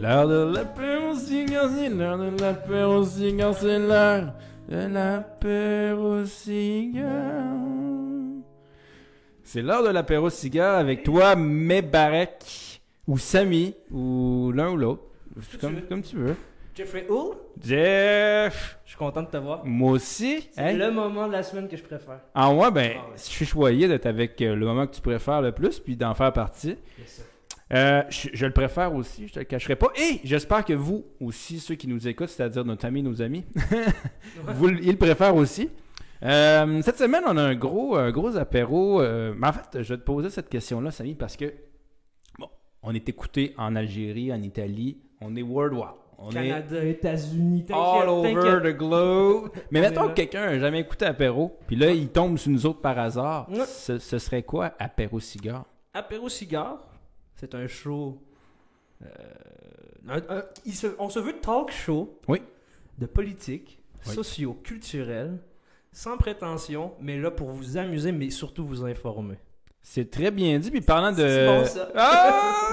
l'heure de l'apéro cigare, c'est l'heure de l'apéro cigare, c'est l'heure de l'apéro cigare. C'est l'heure de l'apéro cigare avec toi, Mebarek, ou Samy, ou l'un ou l'autre. Comme, comme tu veux. Jeffrey Hull, Jeff! je suis content de te voir. Moi aussi. C'est Hey. le moment de la semaine que je préfère. En moi, ben, Ah ouais. je suis choyé d'être avec euh, le moment que tu préfères le plus, puis d'en faire partie. Euh, je, je le préfère aussi, je te le cacherai pas. Et j'espère que vous aussi, ceux qui nous écoutent, c'est-à-dire nos amis, nos amis, vous, ils le préfèrent aussi. Euh, cette semaine, on a un gros, un gros apéro. euh, mais en fait, je vais te poser cette question-là, Samy, parce que, bon, on est écouté en Algérie, en Italie, on est worldwide. On est Canada, États-Unis, all over the globe. Mais mettons que quelqu'un n'a jamais écouté apéro, puis là, il tombe sur nous autres par hasard. Ouais. Ce, ce serait quoi, apéro cigare? Apéro Cigare, c'est un show. euh, un- un- il se- on se veut talk show Oui. de politique, Oui. socio-culturel, sans prétention, mais là pour vous amuser, mais surtout vous informer. C'est très bien dit. Puis parlant de. C'est bon, ça. Ah!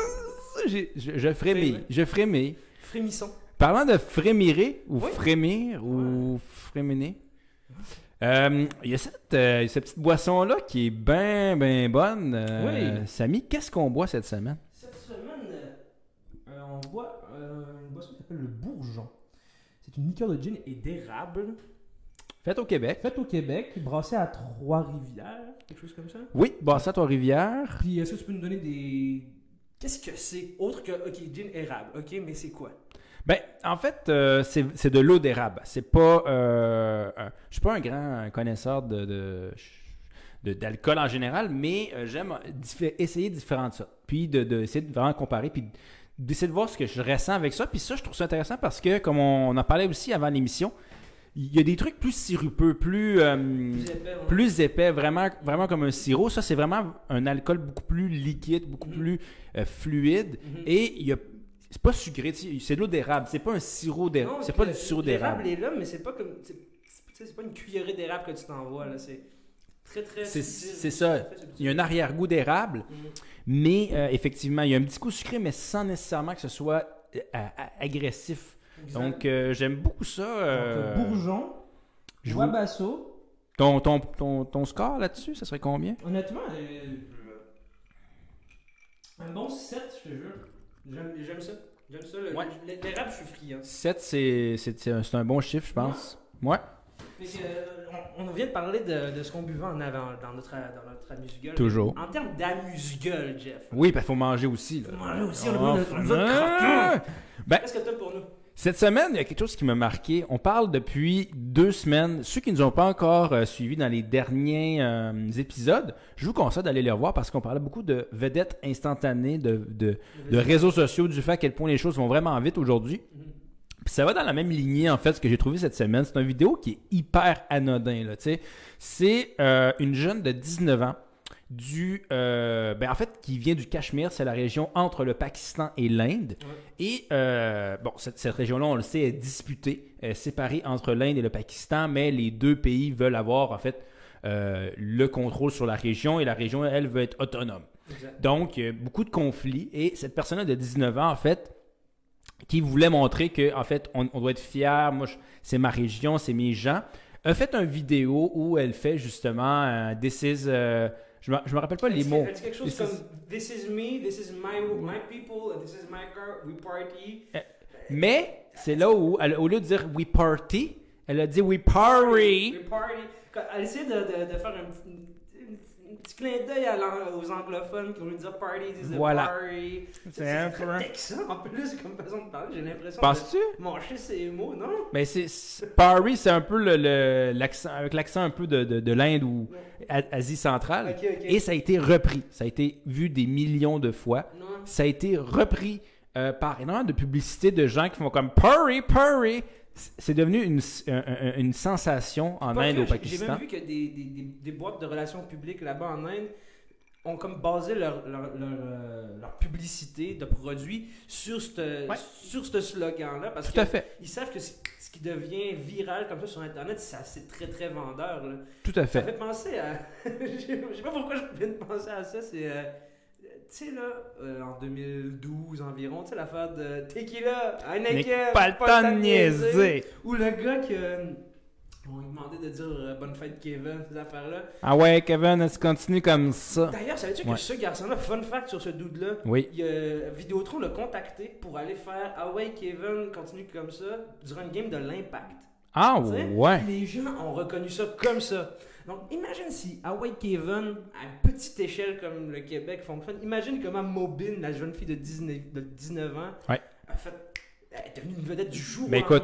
Je, je frémis. Je frémis. Frémissons. Parlant de frémirer, ou Oui. frémir, ou fréminer, euh, il y a cette, euh, cette petite boisson-là qui est bien, bien bonne. Euh, Oui. Samy, qu'est-ce qu'on boit cette semaine? Cette semaine, euh, euh, on boit euh, une boisson qui s'appelle le bourgeon. C'est une liqueur de gin et d'érable, Faites au Québec. faite au Québec, brassée à Trois-Rivières, quelque chose comme ça. Oui, Bassat aux rivières. Puis est-ce que tu peux nous donner des... Qu'est-ce que c'est autre que, ok, gin érable, ok, mais c'est quoi? Ben, en fait, euh, c'est c'est de l'eau d'érable. C'est pas. euh, un- je suis pas un grand connaisseur de. de- de- d'alcool en général, mais euh, j'aime diffé- essayer différentes sortes. Puis de, de- essayer de vraiment comparer, puis d'essayer de voir ce que je ressens avec ça. Puis ça, je trouve ça intéressant parce que, comme on, on en parlait aussi avant l'émission, il y a des trucs plus sirupeux, plus, euh, épais, ouais. plus épais, vraiment, vraiment comme un sirop. Ça, c'est vraiment un alcool beaucoup plus liquide, beaucoup plus euh, fluide. Mhm. Et il y a. C'est pas sucré, c'est de l'eau d'érable. C'est pas un sirop d'érable. C'est pas du sirop L'érable d'érable. est là, mais c'est pas comme... C'est pas une cuillerée d'érable que tu t'envoies, là, c'est très très... C'est- ça. Il y a un arrière-goût d'érable, Mhm. mais euh, effectivement, il y a un petit coup sucré, mais sans nécessairement que ce soit euh, agressif. Exact. Donc, euh, j'aime beaucoup ça. Donc, bourgeon, je vous- basso. ton, ton, ton, ton score là-dessus, ça serait combien? Honnêtement, un bon 7, je te jure. J'aime ça. J'aime ça. le- Ouais. le- je suis friand. 7, c'est un, bon chiffre, je pense. Ouais. Que, euh, on, on vient de parler de, de ce qu'on buvait en avant dans notre, dans notre amuse-gueule. Toujours. En termes d'amuse-gueule, Jeff. Oui, il faut manger aussi. Là. Faut manger aussi, on a Oh, besoin de- on a besoin de. Ben, Qu'est-ce que t'as pour nous? Cette semaine, il y a quelque chose qui m'a marqué. On parle depuis deux semaines. Ceux qui ne nous ont pas encore euh, suivis dans les derniers euh, épisodes, je vous conseille d'aller les revoir parce qu'on parlait beaucoup de vedettes instantanées, de, de, de réseaux sociaux, du fait à quel point les choses vont vraiment vite aujourd'hui. Mhm. Puis ça va dans la même lignée, en fait, ce que j'ai trouvé cette semaine. C'est une vidéo qui est hyper anodin. Là, tu sais. c'est euh, une jeune de 19 ans du, euh, ben, en fait, qui vient du Cachemire, c'est la région entre le Pakistan et l'Inde. Et euh, bon, cette, cette région-là, on le sait, est disputée, est séparée entre l'Inde et le Pakistan, mais les deux pays veulent avoir en fait euh, le contrôle sur la région et la région, elle, veut être autonome. Exact. Donc, beaucoup de conflits. Et cette personne de 19 ans, en fait, qui voulait montrer que, en fait, on, on doit être fier, moi, c'est ma région, c'est mes gens, a fait une vidéo où elle fait justement This is. Je me, je me rappelle pas les mots. Elle dit quelque chose This comme is- This is me, this is my, my people, this is my car, we party. Mais c'est là où, elle- au lieu de dire we party, elle a dit we party. We party. Elle essaie de, de, de faire un petit, clin d'œil aux anglophones qui vont lui dire party, ils disent Voilà. party. C'est un peu- texan en plus comme façon de parler, j'ai l'impression Penses-tu? mâcher ces mots, non? Mais c'est Party, c'est un peu le, l'accent, avec l'accent un peu de, de, de l'Inde ou Asie centrale. Et ça a été repris. Ça a été vu des millions de fois. Non. Ça a été repris euh, par énormément de publicités de gens qui font comme Party, Party. C'est- devenu une, un- un- une sensation en Pas Inde, au j'ai- J'ai Pakistan. même vu que des, des, boîtes de relations publiques là-bas en Inde ont comme basé leur, leur, leur, euh, leur publicité de produits sur ce Ouais. sur ce slogan-là. Parce Tout à que fait. Ils savent que ce qui devient viral comme ça sur Internet, c'est très très vendeur. là. Tout à Ça fait. fait penser à. Je sais pas pourquoi je viens de penser à ça. C'est. euh, sais, là, euh, en 2012 environ, tu sais, l'affaire de Tequila, Heineken, pas le temps de niaiser. Ou le gars que. euh, On lui demandait de dire euh, bonne fête Kevin, ces affaires-là. Ah ouais, Kevin, tu continues comme ça? D'ailleurs, savais-tu Ouais. que ce garçon-là, fun fact sur ce dude-là, Oui. il Vidéotron l'a contacté pour aller faire Ah ouais, Kevin, continue comme ça, durant une game de l'Impact. Ah ouais. Les gens ont reconnu ça comme ça. Donc, imagine si Hawaii Kevin, à une petite échelle comme le Québec fonctionne, imagine comment Mobin, la jeune fille de 19, de 19 ans, Ouais. a fait. Elle est devenue une vedette du jour Mais au écoute.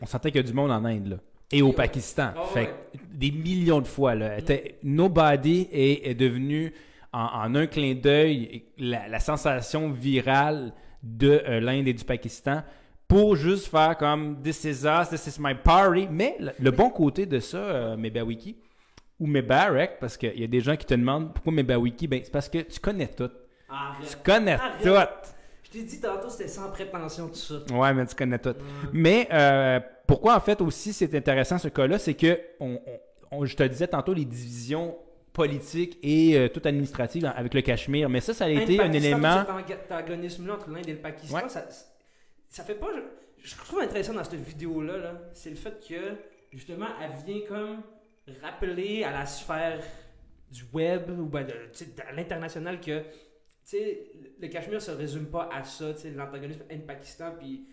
On sentait qu'il y a du monde en Inde, là. Et au. Pakistan. Ah fait ouais. des millions de fois, là. Était nobody et est devenue, en, en un clin d'œil, la, la sensation virale de euh, l'Inde et du Pakistan pour juste faire comme This is us, this is my party. Mais le, le bon côté de ça, euh, Mebawiki, ou Mebarek, parce qu'il y a des gens qui te demandent pourquoi Mebawiki, ben c'est parce que tu connais tout. Tu connais Arrête. tout. Je t'ai dit tantôt, c'était sans prétention tout ça. Ouais, mais tu connais tout. Mais euh, pourquoi en fait aussi c'est intéressant ce cas-là, c'est que on, je te disais tantôt les divisions politiques et euh, tout administratives avec le Cachemire, mais ça, ça a été un élément. Cet antagonisme-là entre l'Inde et le Pakistan, Ouais. ça, ça fait pas. Je, je trouve intéressant dans cette vidéo-là, là, c'est le fait que, justement, elle vient comme rappeler à la sphère du web ou ben, de, à l'international que le Cachemire se résume pas à ça, l'antagonisme Inde-Pakistan, puis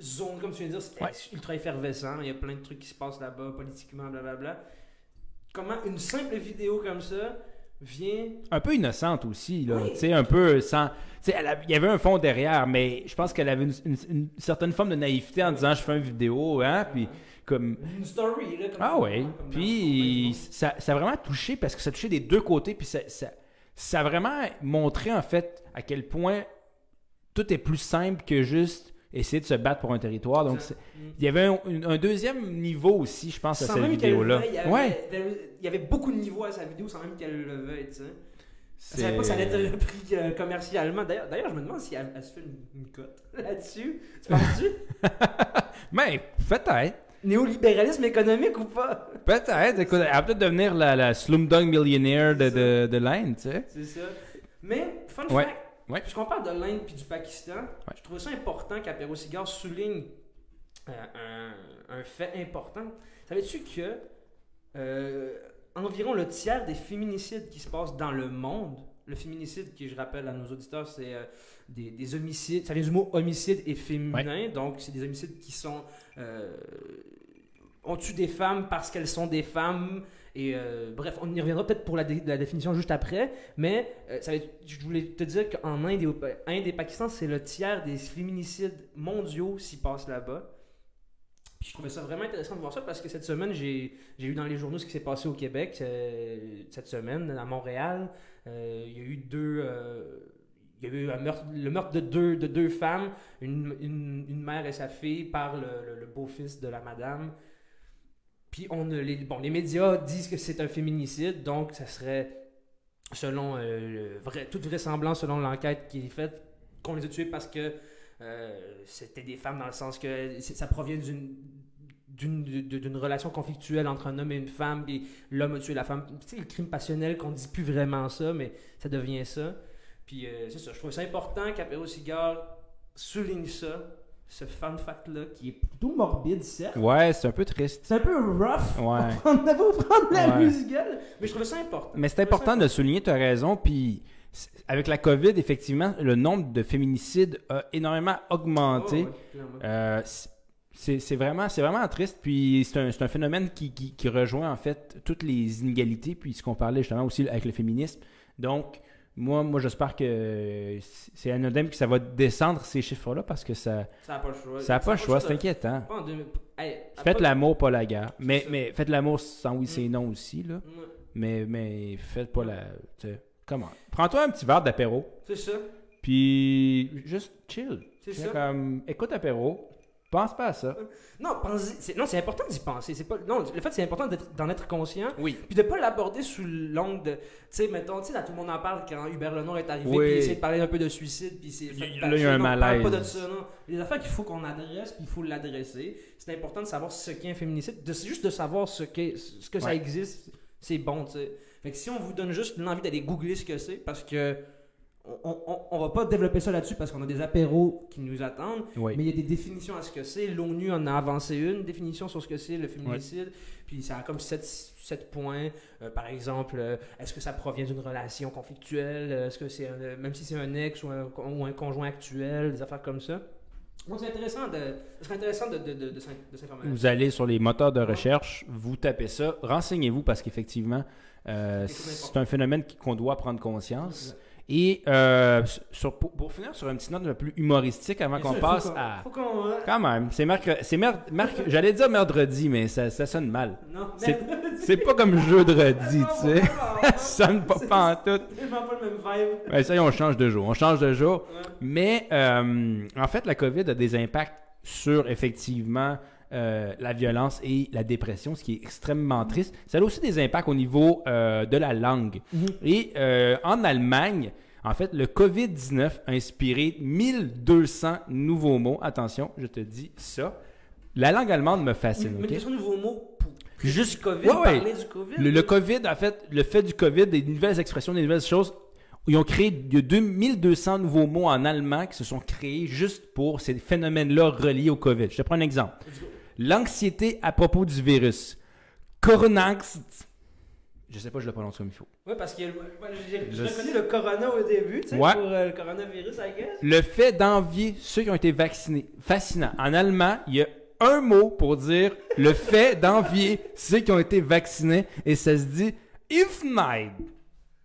zone, comme tu viens de dire, c'est Ouais. ultra effervescent, il y a plein de trucs qui se passent là-bas, politiquement, blablabla. Comment une simple vidéo comme ça vient Un peu innocente aussi, là. Oui. Tu sais, un peu sans. elle a- il y avait un fond derrière, mais je pense qu'elle avait une, une- une certaine forme de naïveté en disant je fais une vidéo, hein, puis comme. Une story, là. Comme Ah oui. Puis ça, ça a vraiment touché parce que ça a touché des deux côtés. Puis ça, ça, ça a vraiment montré en fait à quel point tout est plus simple que juste essayer de se battre pour un territoire. Donc Mm. il y avait un, deuxième niveau aussi, je pense, à cette vidéo-là. il y avait- Ouais. Il y avait beaucoup de niveaux à sa vidéo sans même qu'elle le veuille, tu sais. Je savais pas ça allait être repris euh, commercialement. D'ailleurs, d'ailleurs, je me demande si elle, elle se fait une, une cote là-dessus. Tu penses-tu? Mais peut-être. Néolibéralisme économique ou pas? Peut-être. Écoute, elle va peut-être devenir la, la Slumdog Millionaire de, de, de l'Inde, tu sais. C'est ça. Mais, fun Ouais. fact, Ouais. puisqu'on parle de l'Inde puis du Pakistan, je trouvais ça important qu'Apéro Cigare souligne euh, un, un fait important. Savais-tu que euh, environ le tiers des féminicides qui se passent dans le monde, le féminicide qui, je rappelle à nos auditeurs, c'est euh, des, des homicides, ça vient du mot homicide et féminin, donc c'est des homicides qui sont... euh, on tue des femmes parce qu'elles sont des femmes. Et euh, bref, on y reviendra peut-être pour la, dé- la définition juste après. Mais euh, ça va être- je voulais te dire qu'en Inde et, au, Inde et Pakistan, c'est le tiers des féminicides mondiaux s'y passent là-bas. Puis je trouvais ça vraiment intéressant de voir ça parce que cette semaine, j'ai j'ai eu dans les journaux ce qui s'est passé au Québec euh, cette semaine, à Montréal. Euh, il y a eu deux. euh, il y a le meurtre de deux, de deux femmes, une, une- mère et sa fille, par le, beau-fils de la madame. Puis on les, bon, les médias disent que c'est un féminicide, donc ça serait, selon euh, vrai, toute vraisemblance, selon l'enquête qui est faite, qu'on les a tués parce que c'était des femmes dans le sens que ça provient d'une d'une relation conflictuelle entre un homme et une femme, puis l'homme a tué la femme. Tu sais, le crime passionnel, qu'on dit plus vraiment ça, mais ça devient ça. Puis euh, c'est ça, je trouve ça important qu'Apéro Cigare souligne ça, ce fun fact-là, qui est plutôt morbide, certes. Ouais, c'est un peu triste. C'est un peu rough. Ouais. On avait prendre la Ouais. musicale, mais je trouvais ça important. Mais c'est important de souligner, tu as raison. Puis avec la COVID, effectivement, le nombre de féminicides a énormément augmenté. Oh, ouais. Euh, c'est vraiment, vraiment triste. Puis c'est un, un phénomène qui, qui- qui rejoint en fait toutes les inégalités, puis ce qu'on parlait justement aussi avec le féminisme. Donc, moi, moi j'espère que c'est anodin que ça va descendre ces chiffres-là parce que ça Ça n'a pas le choix. ça n'a pas le choix, c'est inquiétant. pas en 2000 Hey, à Faites pas- l'amour, pas la guerre. Mais, ça. mais faites l'amour sans oui, c'est Mm. non aussi. Là. Mais, mais faites pas la. Comment Prends-toi un petit verre d'apéro, C'est ça. puis juste chill. C'est ça. Comme, écoute apéro, pense pas à ça. Non, pense- c'est, non, c'est important d'y penser. C'est pas, non, le fait, c'est important d'en être conscient. Oui. Puis de pas l'aborder sous l'angle de. Tu sais, mettons, tu sais, là, tout le monde en parle quand Hubert Lenoir est arrivé, Oui. puis il essaie de parler un peu de suicide, puis c'est. Il- fait là, il y a un. Non, malaise. Parle pas de ça, non. Des affaires qu'il faut qu'on adresse, puis il faut l'adresser. C'est important de savoir ce qu'est un féminicide. De, c'est juste de savoir ce, qu'est, ce que ça existe, c'est bon, tu sais. Fait que si on vous donne juste l'envie d'aller googler ce que c'est, parce que on, on va pas développer ça là-dessus parce qu'on a des apéros qui nous attendent, Oui. mais il y a des définitions à ce que c'est. L'ONU en a avancé une définition sur ce que c'est le féminicide, puis ça a comme sept, sept points. Euh, par exemple, euh, est-ce que ça provient d'une relation conflictuelle? Euh, Est-ce que c'est même si c'est un ex ou un, con- ou un conjoint actuel, des affaires comme ça. Donc c'est intéressant de, ce serait intéressant de, de, de, de s'in- de s'informer. Vous allez sur les moteurs de recherche, vous tapez ça, renseignez-vous parce qu'effectivement, C'est un phénomène qu'on doit prendre conscience. Et euh, sur- pour, pour finir sur une petite note un peu plus humoristique avant qu'on passe à... Faut euh, Quand même, c'est mercredi. C'est mer- merc- J'allais dire mercredi, mais ça, ça sonne mal. Non, C'est- pas comme jeudi, tu sais. Ça sonne pas C'est- pantoute. C'est vraiment pas le même vibe. Ça y est, on change de jour. On change de jour. Ouais. Mais euh, en fait, la COVID a des impacts sur effectivement euh, la violence et la dépression, ce qui est extrêmement triste. Ça a aussi des impacts au niveau euh, de la langue. Et euh, en Allemagne, en fait, le COVID-19 a inspiré 1200 nouveaux mots. Attention, je te dis ça. La langue allemande me fascine. Mais une ok? question de nouveaux mots pour Juste- COVID, Ouais, ouais. parler du COVID? Le, le COVID, en fait, le fait du COVID, des nouvelles expressions, des nouvelles choses, ils ont créé il y a 2200 nouveaux mots en allemand qui se sont créés juste pour ces phénomènes-là reliés au COVID. Je te prends un exemple. L'anxiété à propos du virus. Coronax. Je sais pas, je le prononce comme il faut. Oui, parce que j'ai reconnu le corona au début, tu sais, Ouais. pour euh, le coronavirus, I guess. Le fait d'envier ceux qui ont été vaccinés. Fascinant. En allemand, il y a un mot pour dire le fait d'envier ceux qui ont été vaccinés et ça se dit Impfneid.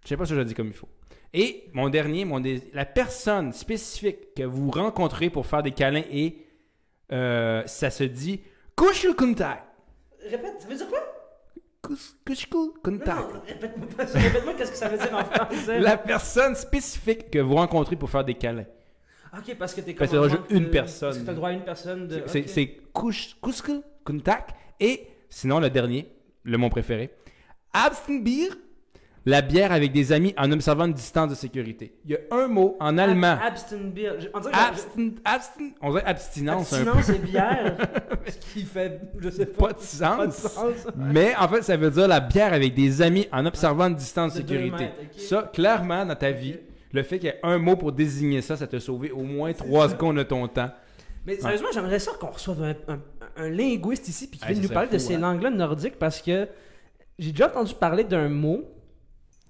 Je sais pas si je le dis comme il faut. Et mon dernier, mon dé- la personne spécifique que vous rencontrez pour faire des câlins et euh, ça se dit Kuschelkontakt. Répète, ça veut dire quoi? Kuschelkontakt. non, répète-moi. Répète-moi qu'est-ce que ça veut dire en français. La personne spécifique que vous rencontrez pour faire des câlins. Ok, parce que t'es Parce comme que en t'as une personne. Parce que t'as droit à une personne de. C'est ok. c'est kusch- Kuschelkontakt. Et sinon, le dernier, le mon préféré, Abstenbier, la bière avec des amis en observant une distance de sécurité. Il y a un mot en allemand. Ab- Abstinenbier. Je- On dirait on abstinence un peu. abstinence et bière. Ce qui fait, je sais pas. Pas de sens. Pas de sens. Mais en fait, ça veut dire la bière avec des amis en observant une distance de sécurité. mètres. Ça, clairement, dans ta vie, le fait qu'il y ait un mot pour désigner ça, ça t'a sauvé au moins trois secondes de ton temps. Mais sérieusement, j'aimerais ça qu'on reçoive un, un- un linguiste ici puis qui Hey, vienne nous parler de ces hein. langues-là nordiques parce que j'ai déjà entendu parler d'un mot.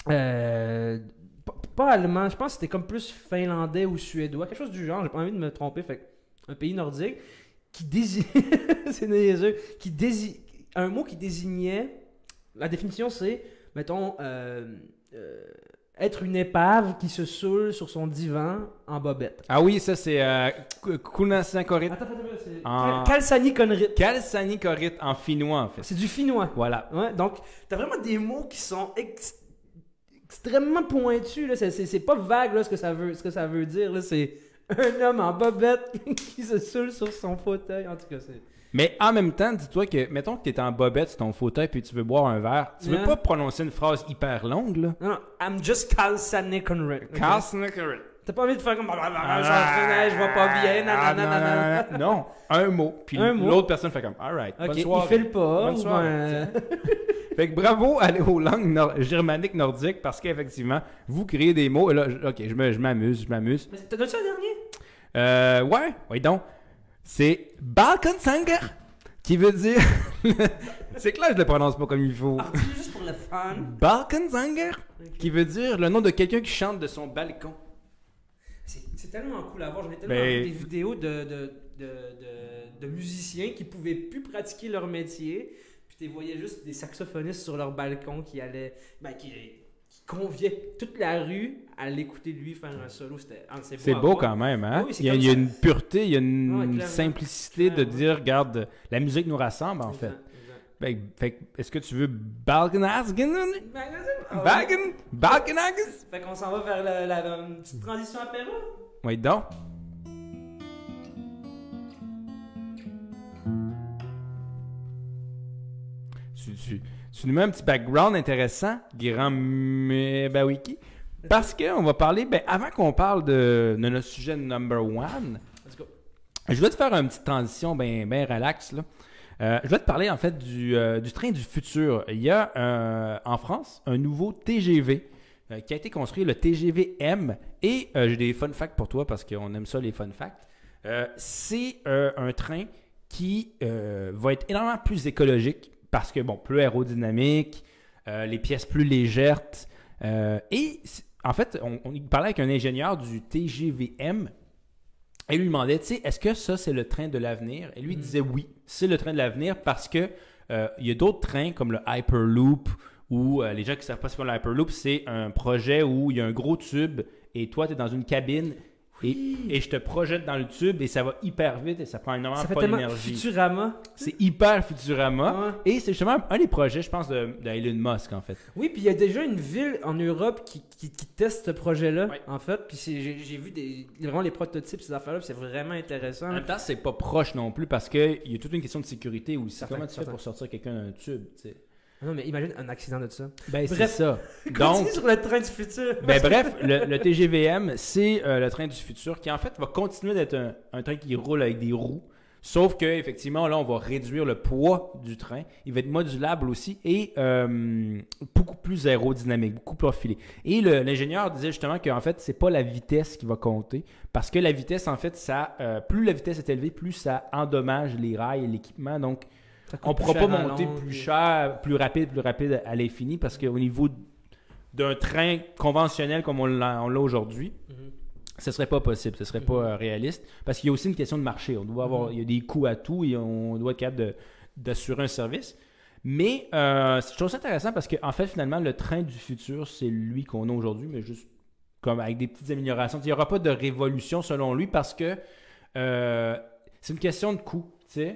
Euh, pas, allemand, je pense que c'était comme plus finlandais ou suédois, quelque chose du genre, j'ai pas envie de me tromper, fait un pays nordique qui désigne c'est niaiseux, qui désigne un mot qui désignait la définition c'est mettons euh, euh, être une épave qui se saoule sur son divan en bobette. Ah oui, ça c'est euh, Kunasankorit. Attends, attends, attends, c'est En- Cal- Kalsani. Kalsanikorit en finnois, en fait. C'est du finnois. Voilà. Ouais, donc, t'as vraiment des mots qui sont ex- extrêmement pointus. Là. C'est, pas vague là, ce, que ça veut, ce que ça veut dire. Là. C'est un homme en bobette qui se saoule sur son fauteuil. En tout cas, c'est. Mais en même temps, dis-toi que, mettons que tu es en bobette sur ton fauteuil puis tu veux boire un verre, tu veux pas prononcer une phrase hyper longue, là. Non, non, I'm just Conrit. ok? Kalsanikorit. T'as pas envie de faire comme. Ah, Je vais pas bien. Ah, nanana, non, non, non, non. un mot. Puis l'autre personne fait comme, alright, Ok, bonne il soirée. fait le pas. Bonne soirée. ben, Fait que bravo aux langues germaniques nordiques parce qu'effectivement, vous créez des mots. Et là, ok, je m'amuse, je m'amuse. T'as donné ça un dernier? Euh, ouais, oui donc. C'est Balkansanger qui veut dire. c'est que là, je le prononce pas comme il faut. Ah, juste pour le fun. Balkansanger qui veut dire le nom de quelqu'un qui chante de son balcon. C'est tellement cool à voir. J'en ai tellement Ben- vu des vidéos de, de, de, de, musiciens qui pouvaient plus pratiquer leur métier. Puis tu voyais juste des saxophonistes sur leur balcon qui allaient. Ben, qui, qui conviaient toute la rue à l'écouter lui faire un solo. C'était ah, C'est beau quand même, hein? Oui, il, y a, il y a une pureté, il y a une Ouais, clairement. simplicité de dire, regarde, la musique nous rassemble en fait. Exact. Fait, est-ce que tu veux Balkanasgen? Ben. Balkan? Balkanagas? Fait qu'on s'en va vers la, la- la- une petite transition apéro. Oui, donc. Tu, tu, tu nous mets un petit background intéressant, Guérin Bawiki. Parce qu'on va parler, ben, avant qu'on parle de, de notre sujet number one, Let's go. je vais te faire une petite transition bien ben relax. Là. Euh, je vais te parler en fait du, euh, du train du futur. Il y a euh, en France un nouveau TGV qui a été construit, le TGV M. Et j'ai des fun facts pour toi parce qu'on aime ça, les fun facts. C'est un train qui va être énormément plus écologique parce que, bon, plus aérodynamique, les pièces plus légères. et en fait, on, on parlait avec un ingénieur du TGVM et lui demandait, tu sais, est-ce que ça, c'est le train de l'avenir? Et lui Mm. disait oui, c'est le train de l'avenir parce que euh, il y a d'autres trains comme le Hyperloop ou euh, les gens qui ne savent pas ce qu'est le Hyperloop, c'est un projet où il y a un gros tube et toi, tu es dans une cabine et, et je te projette dans le tube et ça va hyper vite et ça prend énormément Ça fait pas d'énergie. Futurama. C'est hyper Futurama. Ouais. Et c'est justement un des projets, je pense, de, de Elon Musk, en fait. Oui, puis il y a déjà une ville en Europe qui, qui, qui teste ce projet-là, Ouais. en fait. Puis j'ai vu des, vraiment les prototypes, ces affaires-là, c'est vraiment intéressant. En même temps, c'est pas proche non plus parce qu'il y a toute une question de sécurité aussi. Comment tu fais pour sortir quelqu'un d'un tube, tu sais? Non, mais imagine un accident de ça. Ben, c'est ça. Donc, sur le train du futur? ben, bref, le, le TGVM, c'est euh, le train du futur qui, en fait, va continuer d'être un, un train qui roule avec des roues. Sauf que, effectivement, là, on va réduire le poids du train. Il va être modulable aussi et euh, beaucoup plus aérodynamique, beaucoup plus profilé. Et l'ingénieur disait justement qu'en fait, c'est pas la vitesse qui va compter. Parce que la vitesse, en fait, ça, euh, plus la vitesse est élevée, plus ça endommage les rails et l'équipement. Donc, on ne pourra pas monter plus puis- cher, plus rapide, plus rapide à l'infini parce qu'au niveau d'un train conventionnel comme on l'a aujourd'hui, Mhm. ce serait pas possible, ce serait pas euh, réaliste parce qu'il y a aussi une question de marché. On doit avoir, il y a des coûts à tout et on doit être capable d'assurer un service. Mais euh, je trouve ça intéressant parce qu'en fait, finalement, le train du futur, c'est lui qu'on a aujourd'hui, mais juste comme avec des petites améliorations. Il n'y aura pas de révolution selon lui parce que euh, c'est une question de coût.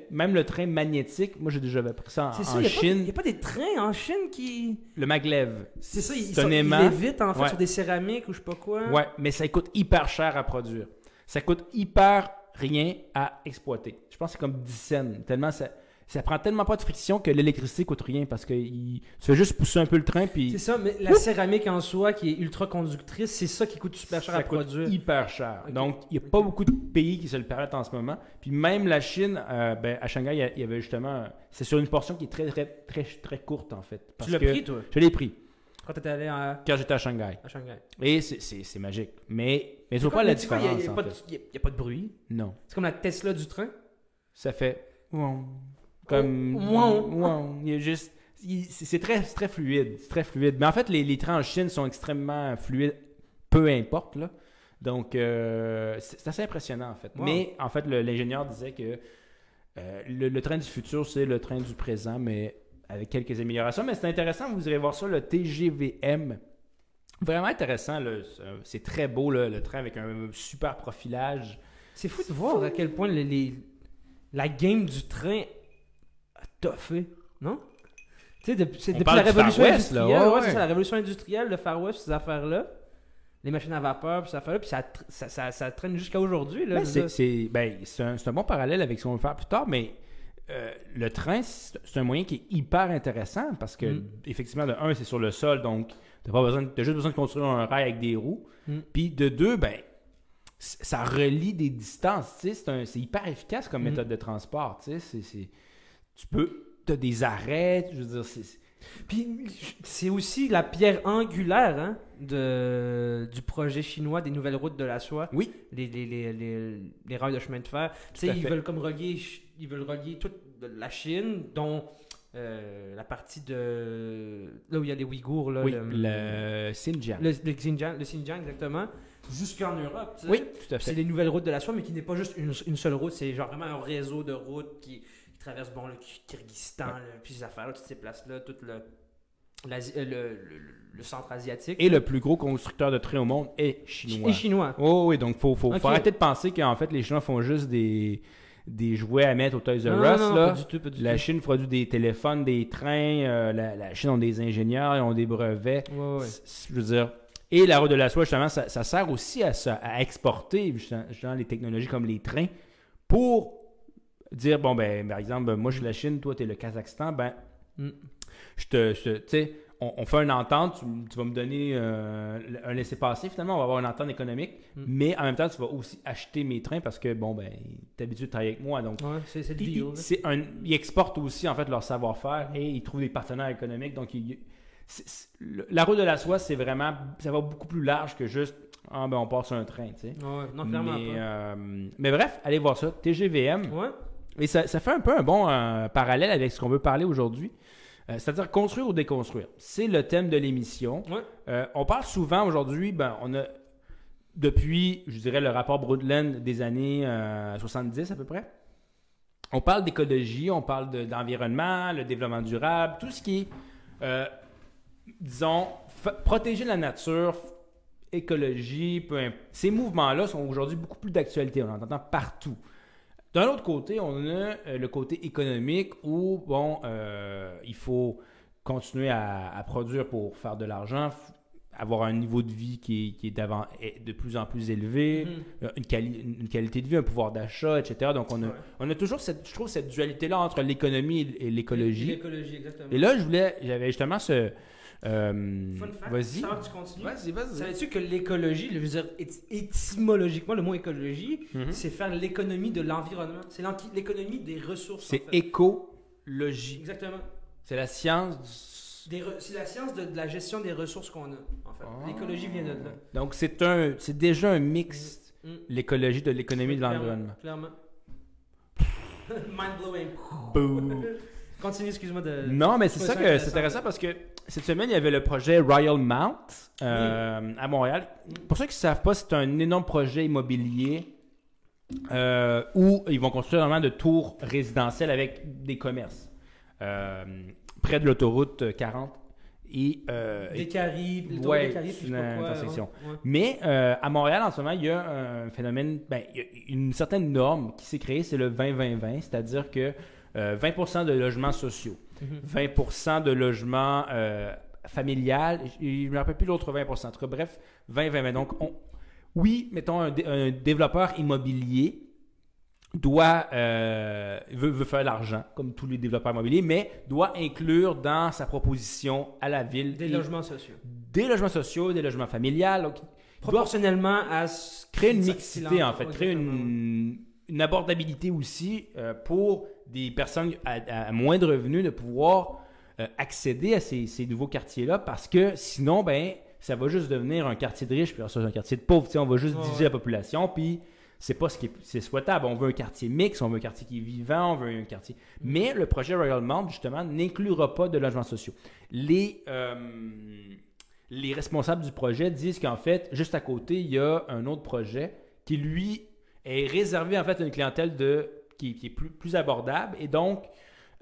Même le train magnétique, moi j'ai déjà pris ça en, ça, il n'y a, Chine, pas des trains en Chine qui. le maglev. C'est ça, ils, sont, ils l'évitent en fait Ouais. sur des céramiques ou je sais pas quoi. Ouais, mais ça coûte hyper cher à produire. Ça coûte hyper rien à exploiter. Je pense que c'est comme 10 cents. Tellement ça, ça prend tellement pas de friction que l'électricité coûte rien parce que il- tu fais juste pousser un peu le train puis C'est ça, mais la céramique en soi qui est ultra conductrice, c'est ça qui coûte super cher ça à coûte produire. hyper cher. Donc, il n'y a pas beaucoup de pays qui se le permettent en ce moment. Puis même la Chine, euh, ben, à Shanghai, il y avait justement... C'est sur une portion qui est très, très, très, très courte, en fait. Parce Tu l'as que pris, toi, Je l'ai pris quand t'étais allé à, quand j'étais à Shanghai. à Shanghai. Et c'est- c'est c'est magique. Mais, mais tu vois pas la vois, Il différence, n'y a, en pas de- fait. il y a- pas de bruit? Non. C'est comme la Tesla du train? ça fait comme ouin. il y a juste c'est très très fluide c'est très fluide. Mais en fait les, les trains en Chine sont extrêmement fluides peu importe là. Donc euh, c'est assez impressionnant en fait. Wow. mais en fait l'ingénieur disait que euh, le, le train du futur c'est le train du présent mais avec quelques améliorations. Mais c'est intéressant vous irez voir ça le TGVM vraiment intéressant. C'est- très beau là, le train avec un super profilage. C'est fou de voir à quel point les, les- la game du train toffé, non? Tu sais, depuis, c'est depuis la révolution Far West, là, industrielle, ouais, ouais, ouais. c'est ça, la révolution industrielle, le Far West, ces affaires-là, les machines à vapeur, puis ces affaires-là, puis ça, ça, ça, ça traîne jusqu'à aujourd'hui. là, Ben, c'est ben, c'est un, un bon parallèle avec ce qu'on va faire plus tard, mais euh, le train, c'est un moyen qui est hyper intéressant parce que, Mm. effectivement, de un, c'est sur le sol, donc tu as, juste besoin de construire un rail avec des roues. Mm. Puis de deux, ben, ça relie des distances. tu sais, C'est hyper efficace comme Mm. méthode de transport. tu sais, c'est- c'est- Tu peux. Tu as des arrêts, je veux dire, c'est. Puis c'est aussi la pierre angulaire hein, de, du projet chinois des nouvelles routes de la soie. Oui. Les, les, les, les, les rails de chemin de fer. Tu sais, ils fait. veulent comme relier, ils veulent relier toute la Chine, dont euh, la partie de. Là où il y a les Ouïghours. Là, Oui, le, le Xinjiang. le, le Xinjiang, le Xinjiang, exactement. Jusqu'en Europe. tu sais. Oui, tout à C'est fait. les nouvelles routes de la soie, mais qui n'est pas juste une, une seule route, c'est genre vraiment un réseau de routes qui traverse bon, le Kyrgyzstan, Ouais. puis ces affaires-là, toutes ces places-là, tout le, euh, le, le- le centre asiatique. Et le plus gros constructeur de trains au monde est chinois. Et chinois. Oh oui, donc faut, faut, faut Ok. arrêter de penser qu'en fait les Chinois font juste des, des jouets à mettre au Toys R Us. là. pas du tout, pas du La tout. Chine produit des téléphones, des trains, euh, la, la Chine ont des ingénieurs, ils ont des brevets. Ouais, ouais. Je veux dire. Et la route de la soie, justement, ça, ça sert aussi à, ça- à exporter justement, justement, les technologies comme les trains pour dire, bon, ben, par exemple, moi je suis la Chine, toi tu es le Kazakhstan, ben, Mm. je te, tu sais, on, on fait une entente, tu, tu vas me donner euh, un laissez-passer, finalement, on va avoir une entente économique, Mm. mais en même temps, tu vas aussi acheter mes trains parce que, bon, ben, t'es habitué de travailler avec moi, donc Ouais, c'est, le ils, deal. un- ils exportent aussi, en fait, leur savoir-faire et ils trouvent des partenaires économiques, donc ils- la route de la soie, c'est vraiment, ça va beaucoup plus large que juste, ah ben on passe sur un train, tu sais. Ouais, non, clairement mais, pas. euh, mais bref, allez voir ça, TGVM. Ouais. Et ça, ça fait un peu un bon euh, parallèle avec ce qu'on veut parler aujourd'hui. Euh, C'est-à-dire construire ou déconstruire. C'est le thème de l'émission. Ouais. Euh, on parle souvent aujourd'hui, ben, on a depuis, je dirais, le rapport Brundtland des années euh, 70 à peu près. On parle d'écologie, on parle de- d'environnement, le développement durable, tout ce qui est, disons, protéger la nature, écologie, peu ces mouvements-là sont aujourd'hui beaucoup plus d'actualité, on en entend partout. D'un autre côté, on a euh, le côté économique où, bon, euh, il faut continuer à, à produire pour faire de l'argent, avoir un niveau de vie qui est, qui est de plus en plus élevé, Mhm. euh, une, quali- une qualité de vie, un pouvoir d'achat, etc. Donc, on a, Ouais. on a toujours, cette, je trouve, cette dualité-là entre l'économie et l'écologie. L'écologie, exactement. Et là, je voulais, j'avais justement ce... euh, Fun fact, Vas-y. Vas-y, vas-y. savais-tu que l'écologie, je veux dire, éty- étymologiquement, le mot écologie, Mhm. c'est faire l'économie de l'environnement. C'est l'économie des ressources. C'est en fait. écologie. Exactement. C'est la science du... Des re- C'est la science de, de la gestion des ressources qu'on a, en fait. Ah. L'écologie vient de là. Donc, c'est un, c'est déjà un mix, Mm. l'écologie de l'économie de l'environnement. Clairement. Mind blowing. Boo. Continue, excuse-moi de. Non, mais c'est ça que c'est intéressant. parce que cette semaine, il y avait le projet Royal Mount euh, à Montréal. Pour ceux qui ne savent pas, c'est un énorme projet immobilier euh, où ils vont construire vraiment de tours résidentielles avec des commerces euh, près de l'autoroute 40. Et, Des caries, les Ouais, des caries, je une quoi, intersection. ouais, ouais. Mais à Montréal, en ce moment, il y a un phénomène, ben, il y a une certaine norme qui s'est créée, c'est le 20-20-20, c'est-à-dire que euh, 20% de logements sociaux, Mhm. 20% de logements euh, familial, je ne me rappelle plus l'autre 20%. En tout cas, bref, 20-20-20. Donc, on- oui, mettons, un, un développeur immobilier doit euh, veut, veut faire l'argent, comme tous les développeurs immobiliers, mais doit inclure dans sa proposition à la ville Des logements sociaux. des logements sociaux, des logements familiales. Donc, Proportionnellement à ce créer une mixité, en fait, créer une, une abordabilité aussi euh, pour des personnes à, à moins de revenus de pouvoir euh, accéder à ces, ces nouveaux quartiers-là parce que sinon, ben, ça va juste devenir un quartier de riches puis ça, un quartier de pauvres. On va juste Ouais, diviser ouais. la population puis c'est pas ce qui est souhaitable. On veut un quartier mix, on veut un quartier qui est vivant, on veut un quartier. Mais le projet Royal Mount, justement, n'inclura pas de logements sociaux. Les, euh, les responsables du projet disent qu'en fait, juste à côté, il y a un autre projet qui, lui, est réservé en fait à une clientèle de, qui, qui est plus, plus abordable. Et donc,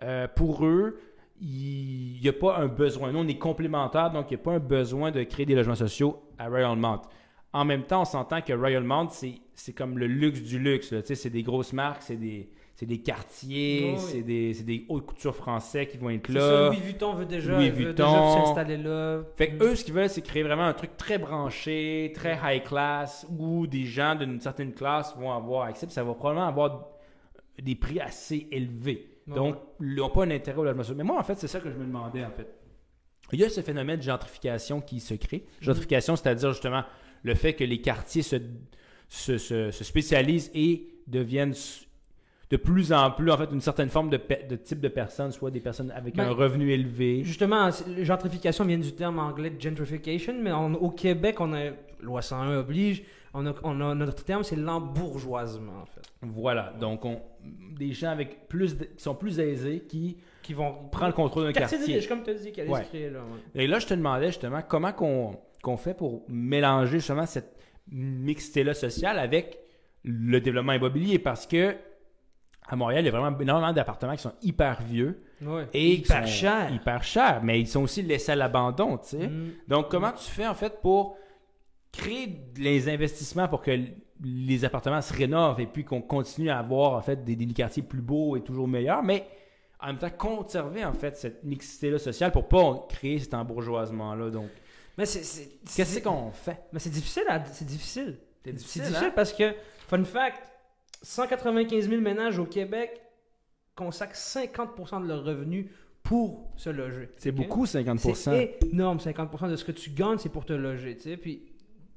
euh, pour eux, il n'y a pas un besoin. Nous, on est complémentaires, donc il n'y a pas un besoin de créer des logements sociaux à Royal Mount. En même temps, on s'entend que Royal Mount, c'est comme le luxe du luxe. C'est des grosses marques, c'est des, c'est des quartiers, Oui, oui. c'est des, des hautes coutures français qui vont être là. ça, Louis Vuitton veut déjà, Louis Vuitton. s'installer là. Fait que Mm. eux, ce qu'ils veulent, c'est créer vraiment un truc très branché, très high class, où des gens d'une certaine classe vont avoir accès. puis ça va probablement avoir des prix assez élevés. Ouais, Donc, ils n'ont pas un intérêt au logement social. Mais moi, en fait, c'est ça que je me demandais, en fait. Il y a ce phénomène de gentrification qui se crée. Gentrification, c'est-à-dire justement le fait que les quartiers se, se, se- se spécialisent et deviennent de plus en plus, en fait, une certaine forme de, pe- de type de personnes, soit des personnes avec Ben, un revenu élevé. Justement, gentrification vient du terme anglais de gentrification, mais on- au Québec, on a, loi 101 oblige, on a, on a- notre terme, c'est l'embourgeoisement, en fait. Voilà, donc on, des gens avec plus de- qui sont plus aisés qui Qui vont prennent le contrôle d'un quartier quartier. comme tu as dit, qui allait Ouais. se créer là. ouais. Et là, je te demandais justement comment qu'on qu'on fait pour mélanger justement cette mixité-là sociale avec le développement immobilier? Parce que à Montréal, il y a vraiment énormément d'appartements qui sont hyper vieux Ouais. et hyper sont cher. Hyper chers, mais ils sont aussi laissés à l'abandon, tu sais. Mm. Donc, comment tu fais en fait pour créer les investissements pour que les appartements se rénovent et puis qu'on continue à avoir en fait des, des quartiers plus beaux et toujours meilleurs, mais en même temps conserver en fait cette mixité-là sociale pour pas créer cet embourgeoisement-là. Donc, Mais c'est- qu'est-ce qu'on fait? Mais c'est difficile, c'est difficile. C'est difficile, difficile hein? parce que, fun fact, 195 000 ménages au Québec consacrent 50% de leurs revenus pour se loger. C'est beaucoup, 50%. C'est énorme, 50% de ce que tu gagnes, c'est pour te loger. Puis,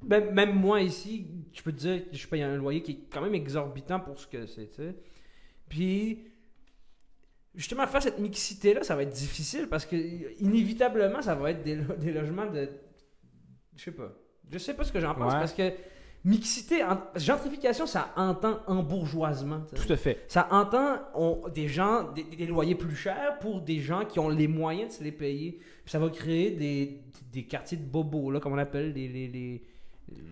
même, même moi ici, je peux te dire que je paye un loyer qui est quand même exorbitant pour ce que c'est, tu sais. Puis, justement, faire cette mixité-là, ça va être difficile parce que, inévitablement, ça va être des, lo- des logements de. Je sais pas. Je sais pas ce que j'en pense Ouais. parce que mixité, en- gentrification, ça entend embourgeoisement. Tout à fait. Ça entend on- des gens, des, des loyers plus chers pour des gens qui ont les moyens de se les payer. Puis ça va créer des, des quartiers de bobos, là, comme on appelle, les, les, les,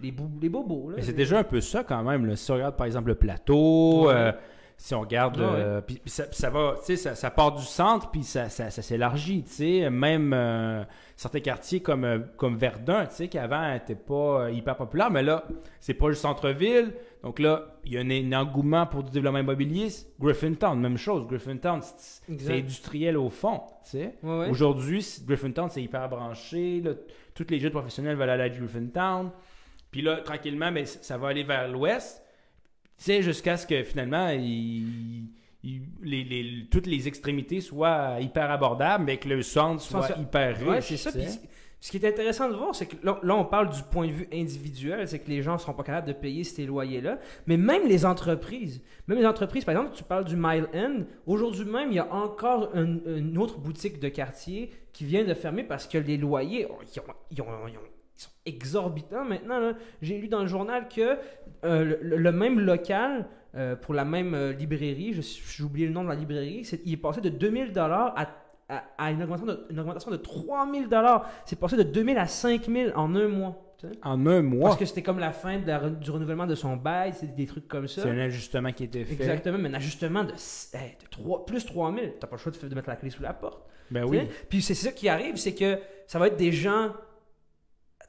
les, bou- les bobos. Là. Mais c'est déjà un peu ça quand même. là. Si on regarde par exemple le plateau, Ouais. euh, si on regarde, Ouais, euh, puis, puis ça, ça va, tu sais, ça, ça part du centre puis ça, ça, ça s'élargit, tu sais. Même euh, certains quartiers comme, comme Verdun, tu sais, qui avant n'étaient pas hyper populaires, mais là, c'est pas le centre-ville. Donc là, il y a un, un engouement pour du développement immobilier. Griffintown, même chose. Griffintown, c'est- industriel au fond, tu sais. Ouais, ouais. Aujourd'hui, Griffintown, c'est hyper branché. là. Tous les jeunes professionnels veulent aller à Griffintown. Puis là, tranquillement, mais ça va aller vers l'ouest. Tu sais, jusqu'à ce que finalement, il- il- les, les- toutes les extrémités soient hyper abordables, mais que le centre soit hyper riche. Ouais, c'est ça. Puis ce qui est intéressant de voir, c'est que là, là, on parle du point de vue individuel, c'est que les gens ne seront pas capables de payer ces loyers-là. Mais même les entreprises, même les entreprises, par exemple, tu parles du Mile End, aujourd'hui même, il y a encore un- une autre boutique de quartier qui vient de fermer parce que les loyers, ils, ont- ils ont- ils ont- exorbitants maintenant. J'ai lu dans le journal que euh, le, le même local, euh, pour la même euh, librairie, j'ai oublié le nom de la librairie, il est passé de 2000 dollars à à, à une, augmentation de, une augmentation de 3000 dollars. C'est passé de 2000 à 5000 en un mois. En un mois, Parce que c'était comme la fin de la re- du renouvellement de son bail, c'est des trucs comme ça. c'est un ajustement qui était fait. Exactement, mais un ajustement de, hey, de 3, plus 3000. T'as pas le choix de, mettre la clé sous la porte. Ben oui. Puis c'est ça qui arrive, c'est que ça va être des gens.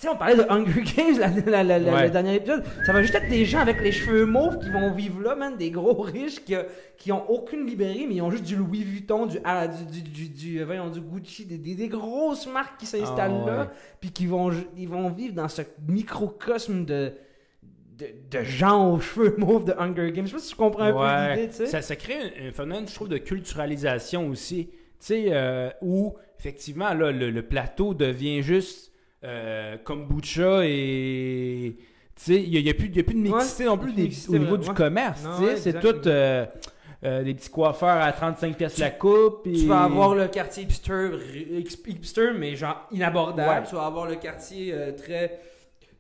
Sais, on parlait de Hunger Games la, la- la- Ouais. le dernier épisode. Ça va juste être des gens avec les cheveux mauves qui vont vivre là, man, des gros riches qui, qui ont aucune librairie, mais ils ont juste du Louis Vuitton, du, ah, du, du, du, du- euh, voyons, du Gucci, des, des- des grosses marques qui s'installent Ah, là, puis qui vont, ils vont vivre dans ce microcosme de, de, de gens aux cheveux mauves de Hunger Games. Je sais pas si tu comprends un Ouais. peu l'idée, tu sais. Ça, ça crée un, un phénomène, je trouve, de culturalisation aussi. Tu sais, euh, où effectivement, là, le, le plateau devient juste euh, kombucha et. Tu sais, il n'y a, a plus il y a plus de mixité non plus des- mixité, au niveau ouais. du commerce. Ouais, c'est tout euh, euh, des petits coiffeurs à 35 pièces la coupe. Tu vas avoir le quartier hipster, hip- hipster mais genre inabordable. Tu vas avoir le quartier euh, très,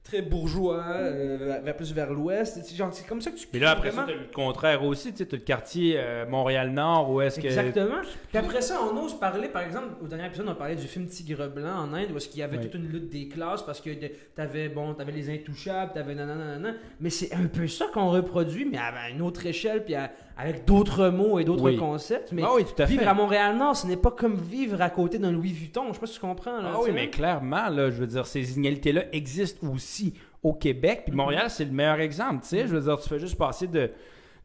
très bourgeois, euh, vers- plus vers l'ouest. C'est comme ça que tu Mais là, après ça, vraiment- t'as le contraire aussi. Tu sais, t'as le quartier euh, Montréal-Nord où est-ce que. Exactement. Puis après ça, on ose parler, par exemple, au dernier épisode, on parlait du film Tigre Blanc en Inde, où est-ce qu'il y avait toute une lutte des classes parce que t'avais, bon, t'avais les intouchables, t'avais nanana, nanana. Mais c'est un peu ça qu'on reproduit, mais à une autre échelle, puis à- avec d'autres mots et d'autres Oui. concepts. Mais Ah oui, tout à fait. vivre à Montréal-Nord, ce n'est pas comme vivre à côté d'un Louis Vuitton. Je sais pas si tu comprends. Là, Ah oui, mais clairement, là, je veux dire, ces inégalités-là existent aussi au Québec. Mhm. Puis Montréal, c'est le meilleur exemple. Tu sais, je veux dire, tu fais juste passer de,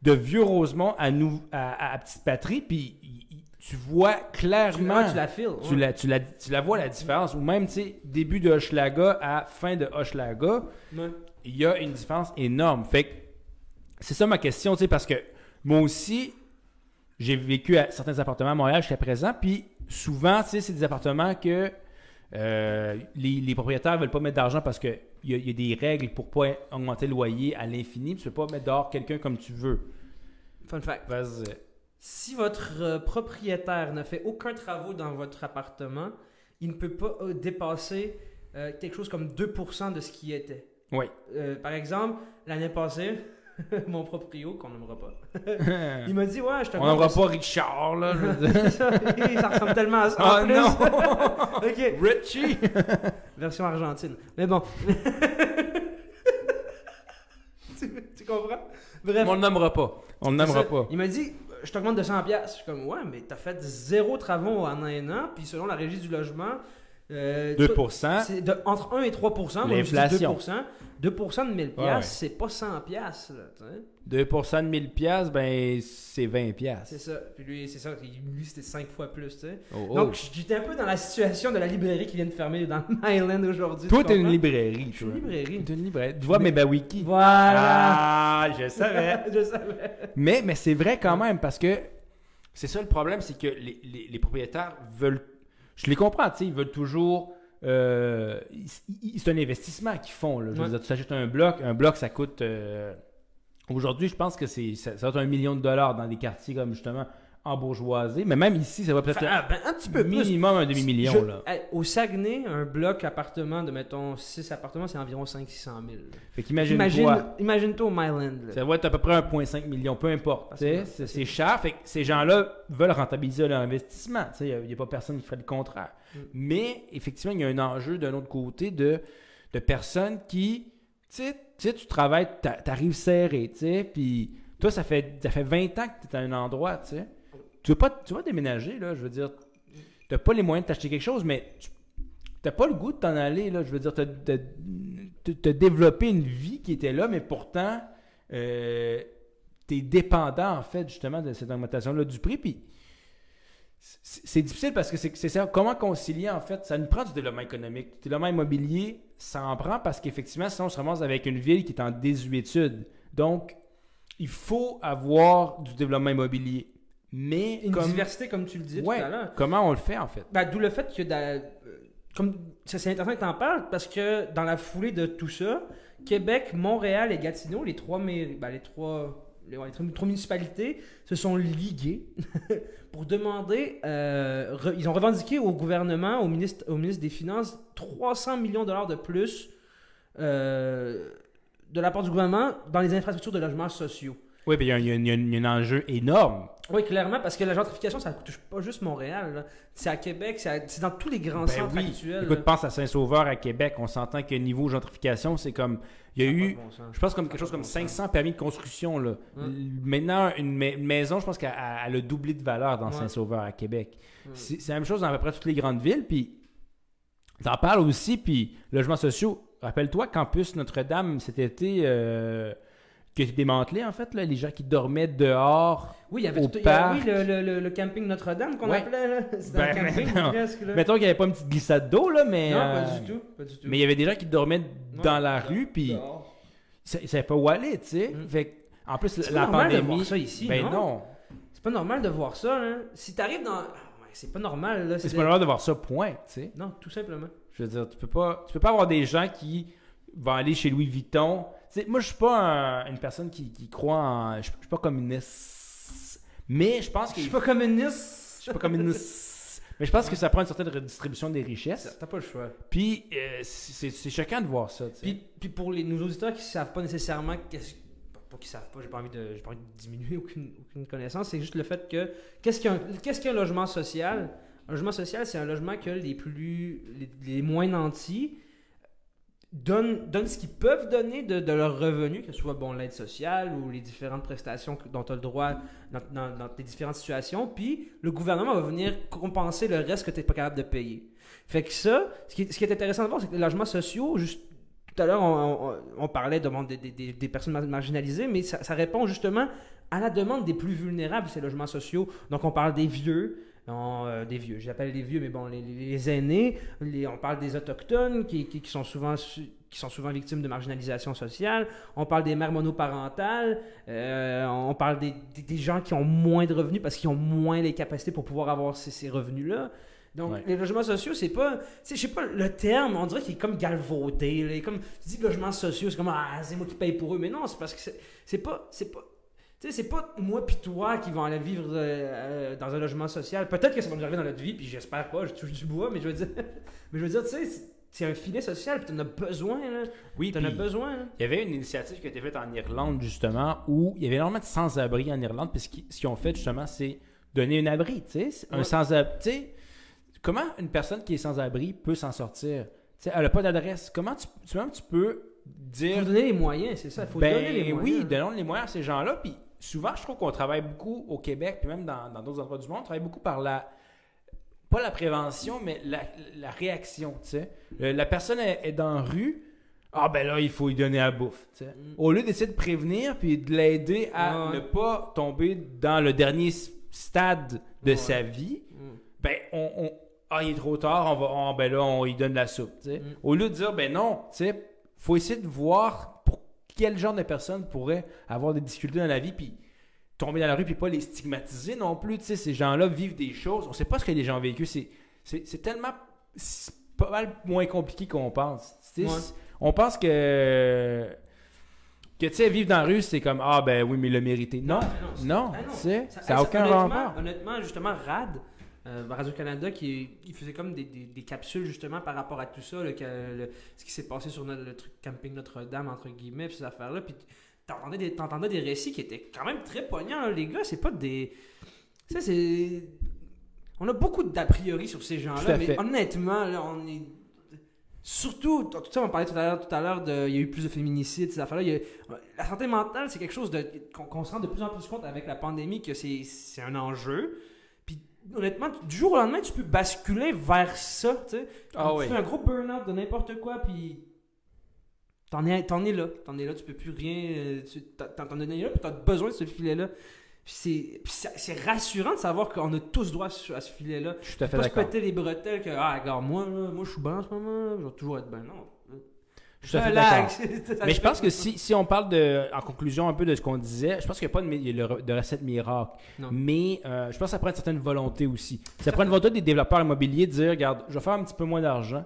de Vieux Rosemont à, nou, à, à Petite Patrie, puis tu vois clairement. tu la files. tu la, tu, la, tu la vois la différence. Ou même, tu sais, début de Hochelaga à fin de Hochelaga, Ouais. il y a une différence énorme. Fait que c'est ça ma question, tu sais, parce que moi aussi, j'ai vécu à certains appartements à Montréal jusqu'à présent, puis souvent, tu sais, c'est des appartements que euh, les, les propriétaires veulent pas mettre d'argent parce qu'il y, y a des règles pour pas augmenter le loyer à l'infini, tu peux pas mettre dehors quelqu'un comme tu veux. Fun fact. Vas-y. Si votre euh, propriétaire ne fait aucun travaux dans votre appartement, il ne peut pas euh, dépasser euh, quelque chose comme 2% de ce qui était. Oui. Euh, par exemple, l'année passée, mon proprio, qu'on n'aimera pas, il m'a dit Ouais, je te On n'aura pas Richard, là. ça, ça ressemble tellement à ça. Ah en plus. non! Richie! version argentine. Mais bon. tu, tu comprends? Bref. On nommera pas. On C'est nommera pas. Il m'a dit, je t'augmente de 100 pièces. Je suis comme, ouais, mais t'as fait zéro travaux en un an, puis selon la régie du logement, euh, 2%. c'est de, entre 1 et 3 Moi, je dis L'inflation. 2 2 de 1000 pièces, Ouais, ouais. c'est pas 100 pièces, là, tu sais. 2% de 1000 pièces, ben c'est 20 pièces. C'est ça. Puis lui, c'est ça. Lui, c'était 5 fois plus, tu sais. Oh, oh. Donc, j'étais un peu dans la situation de la librairie qui vient de fermer dans Myland aujourd'hui. toi, tu t'es une librairie. Suis toi. une librairie. T'es une librairie. Tu vois mes Bawiki. Voilà. Ah, je savais. je savais. mais mais c'est vrai quand même parce que c'est ça le problème, c'est que les, les- les propriétaires veulent. Je les comprends, tu sais, ils veulent toujours. euh, c'est un investissement qu'ils font. Là. Je veux Ouais. dire, tu s'achètes un bloc, un bloc ça coûte. euh, Aujourd'hui, je pense que c'est ça, ça va être un million de dollars dans des quartiers comme justement embourgeoisé. Mais même ici, ça va peut-être Enfin, ah, ben, un petit peu plus. minimum un demi-million. Je- au Saguenay, un bloc appartement de, mettons, 6 appartements, c'est environ 500-600 000. Fait qu'imagine Imagine, toi, imagine-toi au Myland. ça va être à peu près 1,5 million, peu importe. C'est cher. Fait que ces gens-là veulent rentabiliser leur investissement. Il n'y a, pas personne qui ferait le contraire. Mm. Mais effectivement, il y a un enjeu d'un autre côté de, de personnes qui, tu sais, tu travailles, t'a- t'arrives serré, tu sais, puis toi, ça fait, ça fait 20 ans que tu es à un endroit, tu sais. Tu veux pas, tu vas déménager, là, je veux dire, tu n'as pas les moyens de t'acheter quelque chose, mais tu n'as pas le goût de t'en aller, là, je veux dire, tu as, développé une vie qui était là, mais pourtant, euh, tu es dépendant, en fait, justement, de cette augmentation-là du prix, puis c'est difficile parce que c'est c'est ça. Comment concilier, en fait, ça nous prend du développement économique. Du développement immobilier, ça en prend parce qu'effectivement, sinon, on se ramasse avec une ville qui est en désuétude. Donc, il faut avoir du développement immobilier. Mais, Une comme- diversité, comme tu le disais Ouais. tout à l'heure. comment on le fait, en fait? Ben, D'où le fait que, dans- euh, comme ça, c'est intéressant que tu en parles, parce que dans la foulée de tout ça, Québec, Montréal et Gatineau, les trois, mairies- ben, les trois, les, ouais, les trois- municipalités, se sont liguées pour demander, euh, re- ils ont revendiqué au gouvernement, au ministre, au ministre des Finances, 300 millions de dollars de plus euh, de la part du gouvernement dans les infrastructures de logements sociaux. Oui, puis il y, y a un enjeu énorme. Oui, clairement, parce que la gentrification, ça ne touche pas juste Montréal. C'est à Québec, c'est à- dans tous les grands Ben centres oui. actuels. Écoute, pense à Saint-Sauveur, à Québec. On s'entend que niveau gentrification, c'est comme. Il y a eu. Je pense comme quelque chose comme 500 permis de construction. Là. Maintenant, une, ma- une maison, je pense qu'elle elle a doublé de valeur dans Ouais. Saint-Sauveur à Québec. C'est la même chose dans à peu près toutes les grandes villes. Puis, t'en parles aussi. Puis, logements sociaux. Rappelle-toi, Campus Notre-Dame, cet été, euh, été démantelé, en fait. Là, les gens qui dormaient dehors. Oui, il y avait au tout- il y a- oui, le, le- camping Notre-Dame qu'on Ouais. appelait. là. C'était Ben, un camping non. presque. Là. Mettons qu'il n'y avait pas une petite glissade d'eau, là, mais. non, euh, pas du tout. Pas du tout. Mais il y avait des gens qui dormaient dans la rue. Puis, ils ne savaient pas où aller, tu sais. Mm. Fait que, en plus, C'est la pas normal de pandémie. voir ça ici, ben non? non. C'est pas normal de voir ça. Là. Si t'arrives dans. Ah, c'est pas normal. Là. C'est pas normal de voir ça, point, tu sais. Non, tout simplement. Je veux dire, tu peux pas, tu peux pas avoir des gens qui vont aller chez Louis Vuitton. Moi, je suis pas un- une personne qui, qui croit en. Je, suis pas communiste. Mais je pense que. Je suis pas communiste. je suis pas communiste. Mais je pense que ça prend une certaine redistribution des richesses. T'as pas le choix. Puis, euh, c'est choquant de voir ça. Puis, puis pour les, nos auditeurs qui savent pas nécessairement qu'est-ce pas- qu'ils savent pas, j'ai pas envie de pas envie de diminuer aucune, aucune connaissance, c'est juste le fait que qu'est-ce qu'un qu'est-ce qu'un logement social? Un logement social, c'est un logement que les plus les, les moins nantis donnent, donnent ce qu'ils peuvent donner de, de leurs revenus, que ce soit bon l'aide sociale ou les différentes prestations dont tu as le droit dans, dans, dans tes différentes situations, puis le gouvernement va venir compenser le reste que tu n'es pas capable de payer. Fait que ça, ce qui ce qui est intéressant de voir, c'est que les logements sociaux, juste tout à l'heure, on, on- parlait de, des, des- des- personnes mar- marginalisées, mais ça répond justement à la demande des plus vulnérables, ces logements sociaux. Donc, on parle des vieux, euh, des vieux, j'appelle les vieux, mais bon, les, aînés, les- on parle des autochtones qui, qui- qui sont souvent su- qui sont souvent victimes de marginalisation sociale. On parle des mères monoparentales. euh, on parle des, des- des gens qui ont moins de revenus parce qu'ils ont moins les capacités pour pouvoir avoir ces, ces revenus-là. Donc, Ouais. les logements sociaux, c'est pas. Tu sais, je sais pas, le terme, on dirait qu'il est comme galvaudé. là. Comme, tu dis logements sociaux, c'est comme, ah, c'est moi qui paye pour eux. Mais non, c'est parce que c'est- c'est pas. C'est pas. Tu sais, c'est pas moi pis toi qui vont aller vivre euh, euh, dans un logement social. Peut-être que ça va nous arriver dans notre vie, puis j'espère pas, je touche du bois, mais je veux dire, mais je veux dire, tu sais, c'est- un filet social, puis t'en as besoin, là. Oui, T'en as puis besoin, là. il y avait une initiative qui a été faite en Irlande, justement, où il y avait énormément de sans-abri en Irlande. Puis ce qu'ils ont fait, justement, c'est donner un abri, tu sais. Un Ouais. sans-abri. Tu sais, comment une personne qui est sans-abri peut s'en sortir? Tu sais, elle n'a pas d'adresse. Comment tu, tu, même, tu peux dire. faut donner les moyens, c'est ça. Il faut Ben donner les moyens. oui, donnons les moyens à ces gens-là. Puis souvent, je trouve qu'on travaille beaucoup au Québec, puis même dans d'autres endroits du monde, on travaille beaucoup par la. Pas la prévention, mais la, la réaction, tu sais. Euh, La personne est, est dans la rue, ah ben là, il faut lui donner à bouffe, tu sais. Mm. Au lieu d'essayer de prévenir, puis de l'aider à Ouais. ne pas tomber dans le dernier stade de Ouais. sa vie, Mm. ben on, on- ah il est trop tard, on va ah, ben là on lui donne la soupe, tu sais. Mm. Au lieu de dire ben non, tu sais, faut essayer de voir pour quel genre de personne pourrait avoir des difficultés dans la vie puis tomber dans la rue puis pas les stigmatiser non plus, tu sais, ces gens-là vivent des choses, on sait pas ce que les gens ont vécu, c'est tellement pas mal moins compliqué qu'on pense. Tu sais, Ouais. c'est- On pense que Que tu sais, vivre dans la rue, c'est comme Ah, ben oui, mais le mérité. Non, c'est- non, ben tu sais, Ça- ça n'a aucun honnêtement- rapport. Honnêtement, justement, Rad, euh, Radio-Canada, qui il faisait comme des, des- des capsules justement par rapport à tout ça, là, que- le- ce qui s'est passé sur notre- le truc camping Notre-Dame, entre guillemets, ces affaires-là. Puis t'entendais des, t'entendais des récits qui étaient quand même très poignants, là, les gars. C'est pas des. Ça, c'est. On a beaucoup d'a priori sur ces gens-là, mais fait. honnêtement, là, on est. Surtout, tout ça, on parlait tout à l'heure, tout à l'heure de, il y a eu plus de féminicides, ces affaires-là. A- la santé mentale, c'est quelque chose de, qu'on, qu'on se rend de plus en plus compte avec la pandémie que c'est, c'est un enjeu. Honnêtement, du jour au lendemain, tu peux basculer vers ça, tu sais. Ah oui. fais un gros burn-out de n'importe quoi, puis t'en es, t'en es là. T'en es là, tu peux plus rien. euh, Tu, t'en, es là, puis t'as besoin de ce filet-là. Puis c'est, puis c'est, c'est rassurant de savoir qu'on a tous droit à ce, filet-là. Je suis tout à fait Pas se d'accord. péter les bretelles que, ah, regarde, moi, là, moi, je suis bien en ce moment, je vais toujours être bien. Non. Je suis tout à fait d'accord. Relax. Mais je pense que si, si on parle de, en conclusion un peu de ce qu'on disait, je pense qu'il n'y a pas de, recette miracle. Non. Mais euh, je pense que ça prend une certaine volonté aussi. Ça prend une volonté des développeurs immobiliers de dire, regarde, je vais faire un petit peu moins d'argent,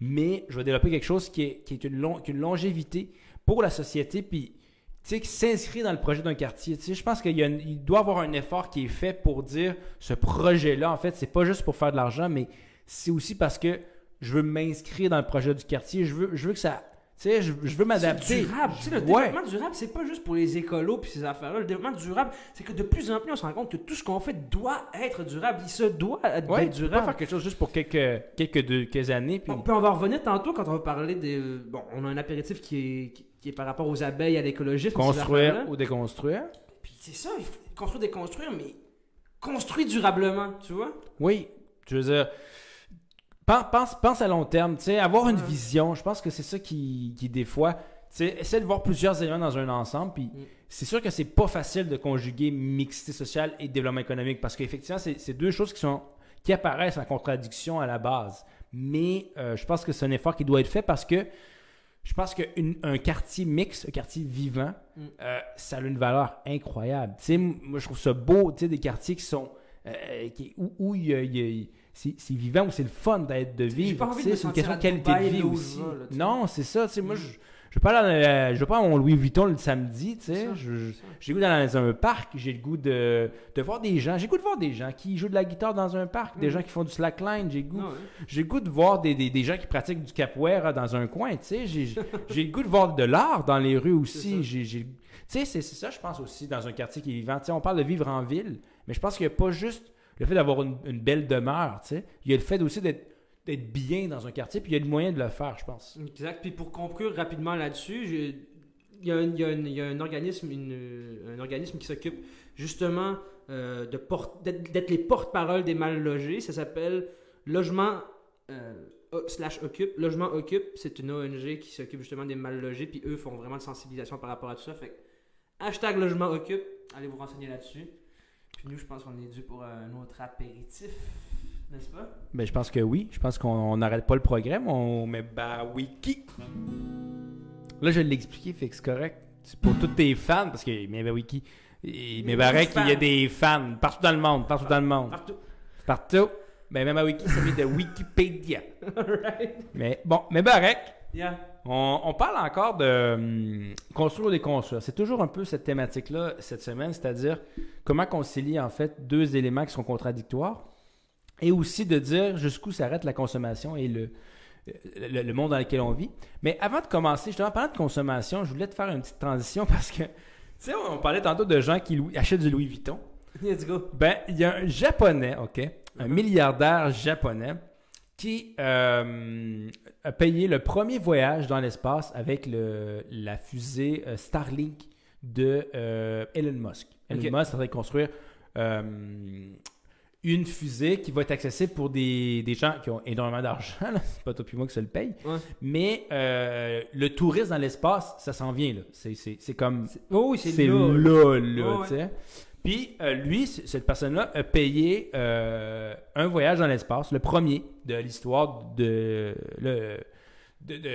mais je vais développer quelque chose qui est, qui est une, long- qui a une longévité pour la société, puis tu sais, qui s'inscrit dans le projet d'un quartier. Tu sais, je pense qu'il y a une- il doit y avoir un effort qui est fait pour dire, ce projet-là, en fait, c'est pas juste pour faire de l'argent, mais c'est aussi parce que je veux m'inscrire dans le projet du quartier, je veux, je veux que ça... Tu sais, je, je veux m'adapter. Durable. Tu sais, le Ouais. développement durable, c'est pas juste pour les écolos puis ces affaires-là. Le développement durable, c'est que de plus en plus, on se rend compte que tout ce qu'on fait doit être durable. Il se doit être Ouais, être tu peux pas durable. faire quelque chose juste pour quelques, quelques, deux- quelques années. Puis... Bon, puis on va revenir tantôt quand on va parler des. Bon, on a un apéritif qui est, qui, qui est par rapport aux abeilles, à l'écologisme. Construire ou déconstruire. Puis c'est ça, il faut construire, déconstruire, mais construire durablement, tu vois? Oui, je veux dire, pense, à long terme, tu sais, avoir une vision, je pense que c'est ça qui, qui des fois, tu sais, essaie de voir plusieurs éléments dans un ensemble, puis Mm. c'est sûr que c'est pas facile de conjuguer mixité sociale et développement économique, parce qu'effectivement, c'est deux choses qui sont qui apparaissent en contradiction à la base. Mais euh, je pense que c'est un effort qui doit être fait parce que je pense qu'un quartier mixte, un quartier vivant, Mm. euh, ça a une valeur incroyable. Tu sais, m- moi, je trouve ça beau, tu sais, des quartiers qui sont. euh, qui- où où il y a- il y a- c'est vivant, où c'est le fun d'être de vivre. C'est une question de qualité de vie aussi. là, non, c'est ça. Tu sais, moi, Mm. je je veux pas aller dans je veux pas à mon Louis Vuitton le samedi, tu sais. J'ai le goût d'aller dans un parc, j'ai le goût de, de voir des gens. J'ai le goût de voir des gens qui jouent de la guitare dans un parc, des Mm. gens qui font du slackline. J'ai le goût j'ai le goût de voir des, des, des gens qui pratiquent du capoeira dans un coin, tu sais. J'ai, le goût de voir de l'art dans les rues aussi. J'ai, tu sais, c'est, c'est ça, je pense aussi, dans un quartier qui est vivant. Tu sais, on parle de vivre en ville, mais je pense qu'il n'y a pas juste le fait d'avoir une, belle demeure, tu sais. Il y a le fait aussi d'être, bien dans un quartier, puis il y a le moyen de le faire, je pense. Exact. Puis pour conclure rapidement là-dessus, il y, a un- organisme, un organisme qui s'occupe justement euh, d'être les porte-parole des mal logés. Ça s'appelle Logement euh, slash Occupe. Logement Occupe, c'est une ONG qui s'occupe justement des mal logés. Puis eux font vraiment de sensibilisation par rapport à tout ça. Fait hashtag Logement Occupe, allez vous renseigner là-dessus. Puis nous, je pense qu'on est dû pour un autre apéritif, n'est-ce pas? Ben, je pense que oui. Je pense qu'on on n'arrête pas le progrès, mais on met bah wiki. Là, je l'ai expliqué, fait que c'est correct. C'est pour tous tes fans, parce que mais wiki. Et, mais Il y a Barek, des il y a fans. des fans partout dans le monde, partout dans le monde. Partout. Partout. Ben, même à Wiki, ça vient de Wikipédia. Mais bon, mais Barek, Yeah. On, on parle encore de hum, construire ou déconstruire. C'est toujours un peu cette thématique-là cette semaine, c'est-à-dire comment concilier en fait deux éléments qui sont contradictoires et aussi de dire jusqu'où s'arrête la consommation et le, le, le monde dans lequel on vit. Mais avant de commencer, justement, parlant de consommation, je voulais te faire une petite transition parce que, tu sais, on parlait tantôt de gens qui achètent du Louis Vuitton. Let's go. Ben, il y a un japonais, OK, un milliardaire japonais qui euh, a payé le premier voyage dans l'espace avec le, la fusée euh, Starlink de euh, Elon Musk. Elon Ok. Musk est en train de construire euh, une fusée qui va être accessible pour des, des gens qui ont énormément d'argent. C'est pas toi puis moi qui se le paye. Ouais. Mais le tourisme dans l'espace, ça s'en vient. C'est- comme Oh c'est c'est là. là, là, Ouais, tu sais. Puis euh, lui, cette personne-là, a payé euh, un voyage dans l'espace, le premier de l'histoire de,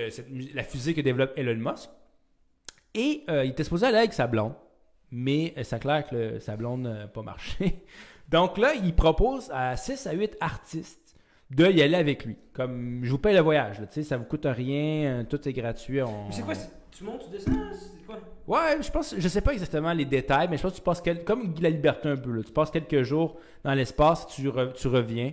cette la fusée que développe Elon Musk. Et euh, il était supposé aller avec sa blonde, mais c'est clair que le- sa blonde n'a pas marché. Donc là, il propose à 6 à 8 artistes de y aller avec lui. Comme, je vous paye le voyage, là, ça vous coûte rien, tout est gratuit. on- Mais c'est quoi, c'est- Tu montes, tu descends, c'est quoi? Ouais, je pense, je sais pas exactement les détails, mais je pense que tu passes quel- comme la liberté un peu. Là. Tu passes quelques jours dans l'espace, tu, re- tu reviens,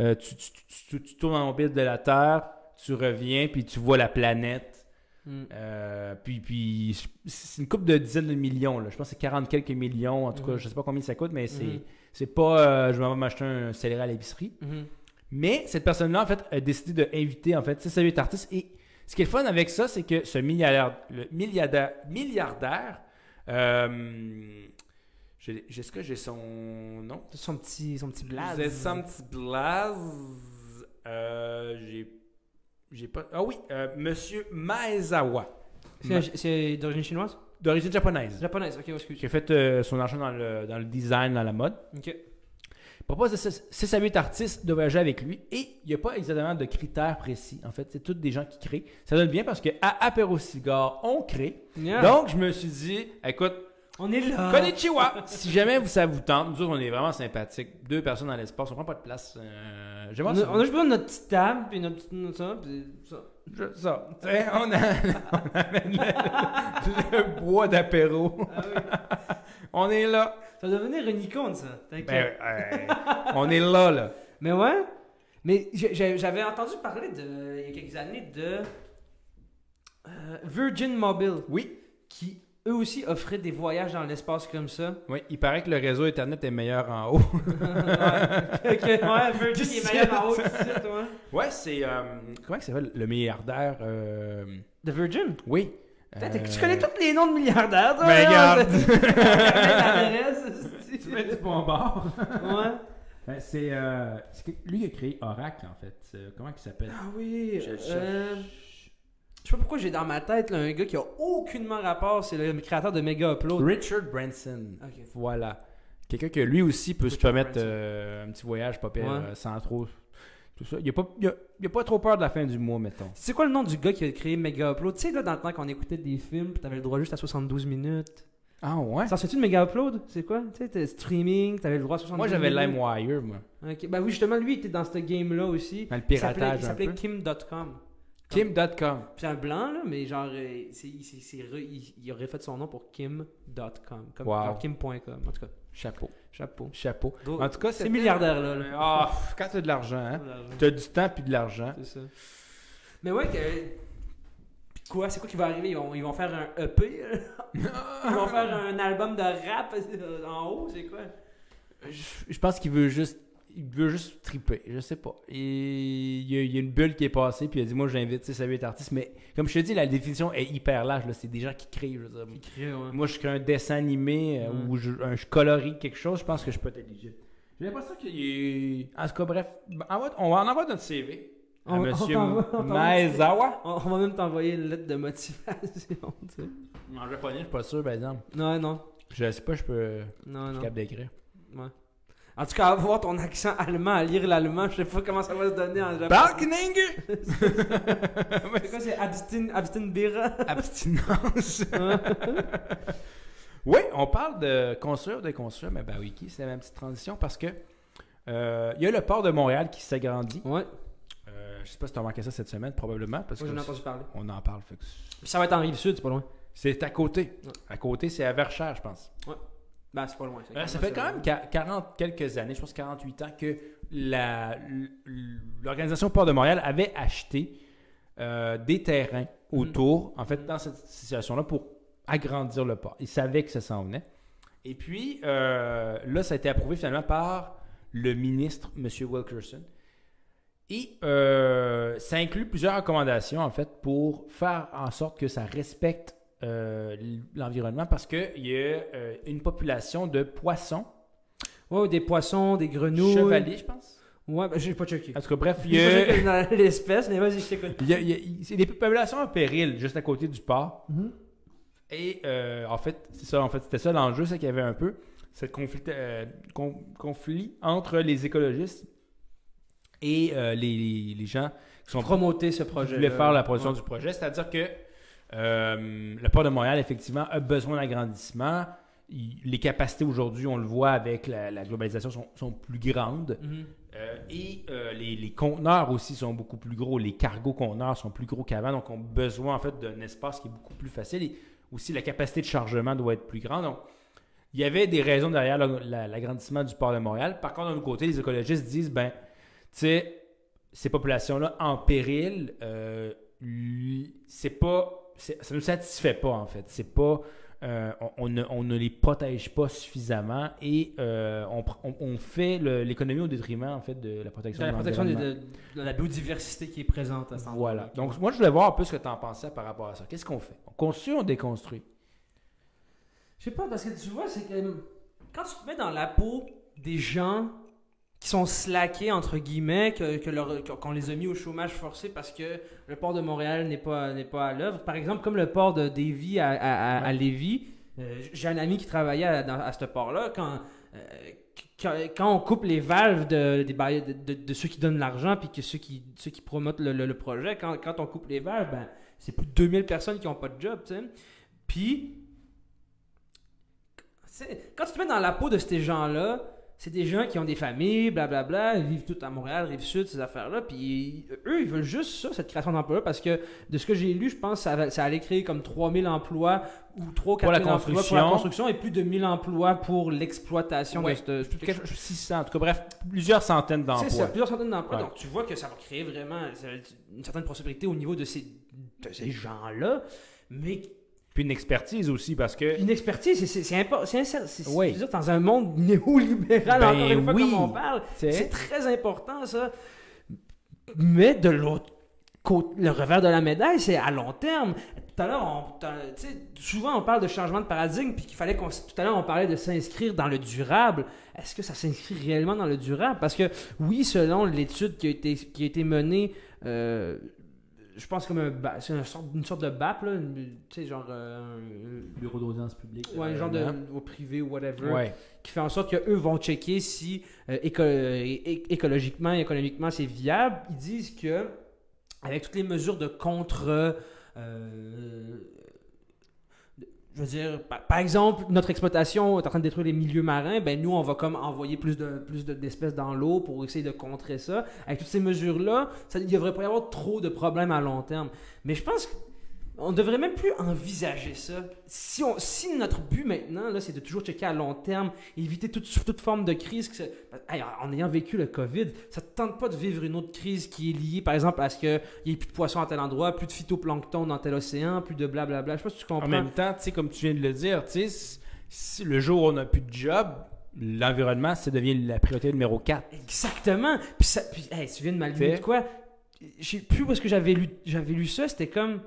Euh, tu, tu- tu- tournes en orbite de la Terre, tu reviens, puis tu vois la planète. Hmm. Euh, puis, puis c'est une coupe de dizaines de millions. Là. Je pense que c'est 40 quelques millions. En tout cas, Mhm. je sais pas combien ça coûte, mais c'est, Mhm. c'est pas euh, je vais m'acheter un céleri à l'épicerie. Mais cette personne-là, en fait, a décidé d'inviter, en fait, 6 artistes. Et ce qui est fun avec ça, c'est que ce milliardaire, le milliardaire, milliardaire euh, j'ai- est-ce que j'ai son nom? Son petit, son petit blaze. J'ai son petit blaze. Euh, j'ai, j'ai pas... Ah oui, euh, Monsieur Maezawa, Ma- C'est d'origine chinoise? d'origine japonaise, Japonaise, ok, excuse. qui a fait son argent dans le, dans le design, dans la mode. Ok. Propose à 6 à 8 artistes de voyager avec lui et il n'y a pas exactement de critères précis. En fait, c'est tous des gens qui créent. Ça donne bien parce qu'à Apéro Cigar, on crée. Yeah. Donc, je me suis dit, écoute, on est là. konnichiwa! si jamais vous, ça vous tente, nous autres, on est vraiment sympathiques. Deux personnes dans l'espace, on prend pas de place. Euh, On a, on a juste besoin de notre petite table, puis notre petite. notre ça, puis ça. Je- ça. On, a, on amène le, le bois d'apéro. Ah oui. On est là. Ça va devenir une icône, ça. T'inquiète. Ben, euh, on est là, là. Mais ouais. Mais j'avais entendu parler de, il y a quelques années de euh, Virgin Mobile, Oui. qui eux aussi offraient des voyages dans l'espace comme ça. Oui, il paraît que le réseau Internet est meilleur en haut. ouais. Ouais, Virgin est meilleur en haut ça, toi. Ouais, c'est. euh, comment il s'appelle? Le milliardaire. euh, De Virgin? Oui. Tu Euh, connais tous les noms de milliardaires, toi? Ben, regarde. Tu mets du bon bord. Ouais. Ben, c'est. euh, c'est que- lui qui a créé Oracle, en fait. C'est- Comment il s'appelle? Ah oui. Je le euh, cherche. je sais pas pourquoi j'ai dans ma tête là, un gars qui a aucunement rapport, c'est le créateur de Mega Upload. Richard Branson. Ok. Voilà. Quelqu'un que lui aussi peut se permettre euh, un petit voyage pas pire Ouais. euh, sans trop. Tout ça. Il n'y a, pas- y a- y a pas trop peur de la fin du mois, mettons. C'est quoi le nom du gars qui a créé Mega Upload? Tu sais, là, dans le temps qu'on écoutait des films, pis t'avais le droit juste à 72 minutes. Ah ouais? Ça tu de Mega Upload? C'est quoi? Tu sais, t'es streaming, t'avais le droit à 72 Moi j'avais minutes. LimeWire, moi. Ok, Ben oui, justement, lui, il était dans ce game-là aussi. Dans le piratage Il s'appelait. Kim.com. Kim.com. Puis c'est un blanc, là, mais genre, euh, il, aurait fait son nom pour Kim.com. Comme Kim.com. En tout cas, Chapeau. chapeau. Chapeau. En tout cas, C'est c'était- milliardaire, là. là. Ah, quand t'as de l'argent, hein. T'as du temps puis de l'argent. C'est ça. Mais ouais, que. Puis quoi, c'est quoi qui va arriver? Ils vont, ils vont faire un EP? là? Ils vont faire un album de rap euh, en haut, c'est quoi? Je, je pense qu'il veut juste. Il veut juste triper, je sais pas. Et il y, a, il y a une bulle qui est passée, puis il a dit Moi j'invite 6 à 8 artistes. Mais comme je te dis, la définition est hyper large. là. C'est des gens qui créent. Je veux dire. Moi, je crée un dessin animé euh, ou je, un, je colorie quelque chose, je pense que je peux être éligible. J'ai l'impression qu'il y a. En tout cas, bref, ben, on va en envoyer notre CV à On- on monsieur on Maezawa. On, on va même t'envoyer une lettre de motivation, tu sais. En japonais, je suis pas sûr, par exemple. Non, non. Je sais pas, je peux. Non, Je suis non. capable d'écrire. Ouais. En tout cas, à voir ton accent allemand, à lire l'allemand, je sais pas comment ça va se donner en japonais. Balkening C'est quoi, c'est Abstin, Abstinbira? Abstinence. oui, on parle de construire, de construire, mais ben oui, c'est la même petite transition parce que euh, il y a le port de Montréal qui s'agrandit. Ouais, Euh, je sais pas si tu as remarqué ça cette semaine, probablement, parce que j'en ai entendu parler. on en parle. fait que Puis ça va être en rive sud, c'est pas loin. c'est à côté. Ouais. À côté, c'est à Verchères, je pense. Ben, c'est pas loin. Euh, ça fait quand même qua- 40 quelques années, je pense 48 ans, que l'organisation Port de Montréal avait acheté euh, des terrains autour, en fait, dans cette situation-là, pour agrandir le port. Ils savaient que ça s'en venait. Et puis, euh, là, ça a été approuvé finalement par le ministre, M. Wilkerson. Et euh, ça inclut plusieurs recommandations, en fait, pour faire en sorte que ça respecte euh, l'environnement parce qu'il y a euh, une population de poissons, Ouais, des poissons, des grenouilles. chevaliers, je pense. Ouais, ben, j'ai pas checké. En tout cas, bref, il y a, l'espèce, mais vas-y, je t'écoute. il y a- il y a- c'est des populations en péril juste à côté du port. Mhm. Et euh, en fait, c'est ça, en fait, c'était ça l'enjeu, c'est qu'il y avait un peu ce conflit, con- conflit entre les écologistes et les, les- gens qui sont Promoter ce qui projet. voulaient faire la production du projet. C'est-à-dire que euh, le port de Montréal, effectivement, a besoin d'agrandissement. les capacités aujourd'hui, on le voit avec la, la globalisation, sont, sont plus grandes. Mhm. Euh, et euh, les, les conteneurs aussi sont beaucoup plus gros. Les cargos conteneurs sont plus gros qu'avant, donc on a besoin en fait d'un espace qui est beaucoup plus facile. Et aussi la capacité de chargement doit être plus grande. Donc, il y avait des raisons derrière l'agrandissement du port de Montréal. Par contre, d'un autre côté, les écologistes disent, ben, tu sais, ces populations-là en péril, c'est pas, ça ne nous satisfait pas en fait. C'est pas, euh, on, ne, on ne les protège pas suffisamment et euh, on, on- on fait l'économie au détriment en fait de la protection Dans la de protection de, de- de la biodiversité qui est présente à cet endroit. Voilà. Donc moi je voulais voir un peu ce que tu en pensais par rapport à ça. Qu'est-ce qu'on fait? On construit, on déconstruit? Je sais pas, parce que tu vois, c'est que quand tu te mets dans la peau des gens qui sont slackés, entre guillemets, que, que leur- qu'on les a mis au chômage forcé parce que le port de Montréal n'est pas, n'est pas à l'œuvre. Par exemple, comme le port de Davie à, à, à- à Ouais. Lévis. Euh, J'ai un ami qui travaillait à, dans- à ce port-là. Quand, euh, quand, quand on coupe les valves de, des barri- de, de- de ceux qui donnent l'argent puis que ceux qui, ceux qui promotent le, le- le projet, quand, quand on coupe les valves, ben, c'est plus de 2000 personnes qui n'ont pas de job. tu sais. Puis, quand tu te mets dans la peau de ces gens-là, c'est des gens qui ont des familles, blablabla, ils vivent tout à Montréal, Rive-Sud, ces affaires-là, puis eux, ils veulent juste ça, cette création d'emplois parce que de ce que j'ai lu, je pense que ça, va- ça allait créer comme 3000 emplois ou 3 Pour la 4000 emplois pour la construction. et plus de 1000 emplois pour l'exploitation Ouais, de de quelque chose- 600, en tout cas, bref, plusieurs centaines C'est ça, d'emplois. plusieurs centaines d'emplois. Ouais. Donc, tu vois que ça va créer vraiment une certaine prospérité au niveau de ces, de ces gens-là. Mais Puis une expertise aussi parce que une expertise, c'est- c'est c'est impor- c'est insert- c'est- Oui. dire, dans un monde néolibéral, Ben encore une fois, oui. comme on parle, c'est très important, ça. Mais de l'autre côté, le revers de la médaille, c'est à long terme. Tout à l'heure, souvent on parle de changement de paradigme, puis qu'il fallait qu'on. Tout à l'heure, on parlait de s'inscrire dans le durable. Est-ce que ça s'inscrit réellement dans le durable? Parce que, oui, selon l'étude qui a été, qui a été menée, euh, je pense comme un ba- c'est une sorte, une sorte de BAP, là, tu sais, genre. euh, bureau d'audience publique. Ouais, un genre de au privé ou whatever, Ouais. qui fait en sorte qu'eux vont checker si euh, éco- é- écologiquement et économiquement c'est viable. Ils disent que avec toutes les mesures de contre euh, je veux dire, par, exemple, notre exploitation est en train de détruire les milieux marins, ben nous, on va comme envoyer plus de plus de- d'espèces dans l'eau pour essayer de contrer ça. Avec toutes ces mesures-là, il devrait pas y avoir trop de problèmes à long terme. Mais je pense qu'on ne devrait même plus envisager ça. Si, on, si notre but maintenant, là, c'est de toujours checker à long terme, éviter toute, toute forme de crise, que c'est- Hey, en ayant vécu le COVID, ça ne te tente pas de vivre une autre crise qui est liée, par exemple, à ce qu'il n'y ait plus de poissons à tel endroit, plus de phytoplancton dans tel océan, plus de blablabla. Je sais pas si tu comprends. En même temps, tu sais, comme tu viens de le dire, si- le jour où on n'a plus de job, l'environnement, ça devient la priorité numéro 4. Exactement. Puis, ça, puis hey, tu viens de Fait. de quoi? Je sais plus où est-ce que j'avais lu, j'avais lu ça. C'était comme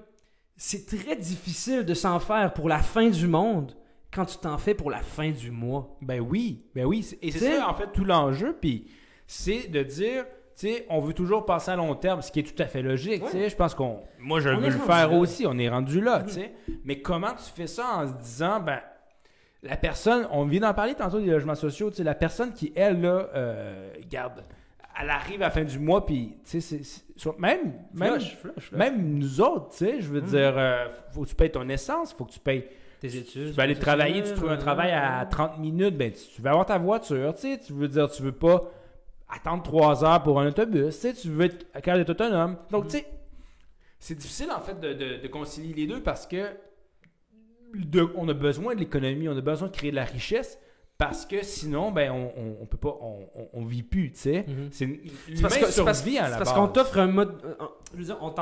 c'est très difficile de s'en faire pour la fin du monde quand tu t'en fais pour la fin du mois. Ben oui, ben oui. c'est- Et c'est ça, en fait, tout l'enjeu. Puis c'est de dire, tu sais, on veut toujours passer à long terme, ce qui est tout à fait logique. Ouais. tu sais. Je pense qu'on. Moi, je On veux le faire là. aussi. On est rendu là, tu sais. Mais comment tu fais ça en se disant, ben. La personne, on vient d'en parler tantôt des logements sociaux, tu sais, la personne qui, elle, là, euh, garde, elle arrive à la fin du mois, puis, tu sais, même, même, Flush, flush, flush. même nous autres, tu sais, je veux Mhm. dire, euh, faut que tu payes ton essence, faut que tu payes tes études. tu vas aller travailler, tu trouves un travail à 30 minutes, ben tu, tu vas avoir ta voiture, tu sais, tu veux dire, tu veux pas attendre 3 heures pour un autobus, tu sais, tu veux être capable d'être autonome. Donc, Mhm. tu sais, c'est difficile en fait de, de- de concilier les deux parce que de- on a besoin de l'économie, on a besoin de créer de la richesse parce que sinon, ben, on, on, peut pas, on, on, vit plus, tu sais. C'est une C'est parce, c'est parce- parce qu'on t'offre un mode. euh, un- je veux dire, on, te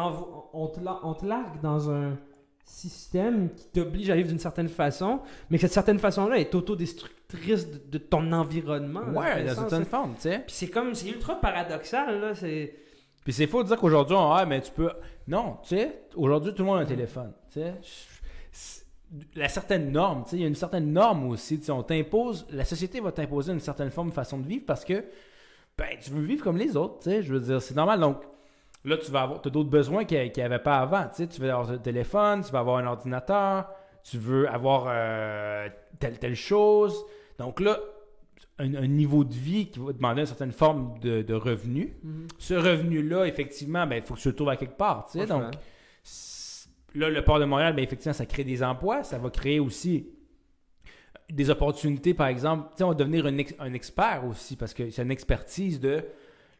on te largue dans un système qui t'oblige à vivre d'une certaine façon, mais que cette certaine façon-là est autodestructrice de, de ton environnement. Ouais, une certaine forme, tu sais. Puis c'est comme, c'est ultra paradoxal, là. C'est. Puis c'est faux de dire qu'aujourd'hui, on, ah, mais tu peux. Non, tu sais, aujourd'hui, tout le monde a un téléphone. Tu sais, la certaine norme, tu sais, il y a une certaine norme aussi. On t'impose, la société va t'imposer une certaine forme de façon de vivre parce que, ben, tu veux vivre comme les autres, tu sais, je veux dire, c'est normal. Donc, là, tu vas avoir, as d'autres besoins qu'il n'y avait pas avant, tu sais, tu veux avoir un téléphone, tu vas avoir un ordinateur, tu veux avoir euh, telle, telle chose. Donc là, un, un niveau de vie qui va demander une certaine forme de, de revenu ce revenu-là, effectivement, ben, il faut que tu le trouves à quelque part. tu sais. Franchement. Donc, là, le port de Montréal, ben, effectivement, ça crée des emplois. Ça va créer aussi des opportunités, par exemple, tu sais, on va devenir un, ex- un expert aussi, parce que c'est une expertise de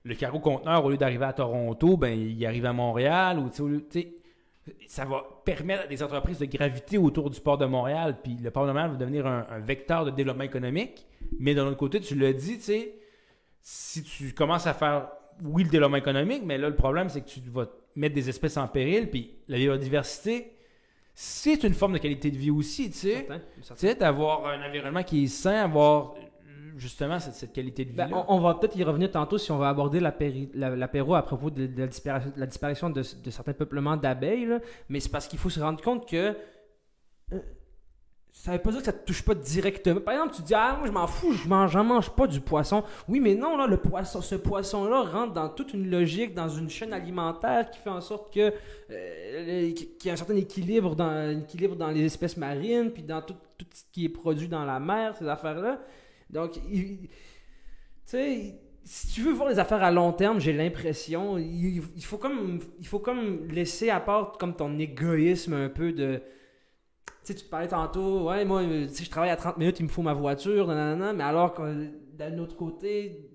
le cargo conteneur, au lieu d'arriver à Toronto, ben, il arrive à Montréal, ou tu sais, ça va permettre à des entreprises de graviter autour du port de Montréal, puis le port de Montréal va devenir un, un vecteur de développement économique. Mais d'un autre côté, tu l'as dit, tu sais, si tu commences à faire, oui, le développement économique, mais là, le problème, c'est que tu vas mettre des espèces en péril, puis la biodiversité, c'est une forme de qualité de vie aussi, tu sais. Tu sais, d'avoir un environnement qui est sain, avoir euh, justement cette, cette qualité de vie Ben, on, on va peut-être y revenir tantôt si on va aborder l'apéri- la- l'apéro à propos de, de la, disparition, de la disparition de, de certains peuplements d'abeilles. Mais c'est parce qu'il faut se rendre compte que euh, ça veut pas dire que ça te touche pas directement. Par exemple, tu dis Ah, moi je m'en fous, je mange, mange pas du poisson. Oui, mais non, là, le poisson, ce poisson-là rentre dans toute une logique, dans une chaîne alimentaire qui fait en sorte que euh, qu'il y a un certain équilibre dans, dans les espèces marines, puis dans tout, tout ce qui est produit dans la mer, ces affaires-là. Donc, tu sais, si tu veux voir les affaires à long terme, j'ai l'impression, il, il faut comme, il faut comme laisser à part comme ton égoïsme un peu de, tu sais, tu parlais tantôt, ouais, moi, sais, je travaille à 30 minutes, il me faut ma voiture, nanana, mais alors que d'un autre côté,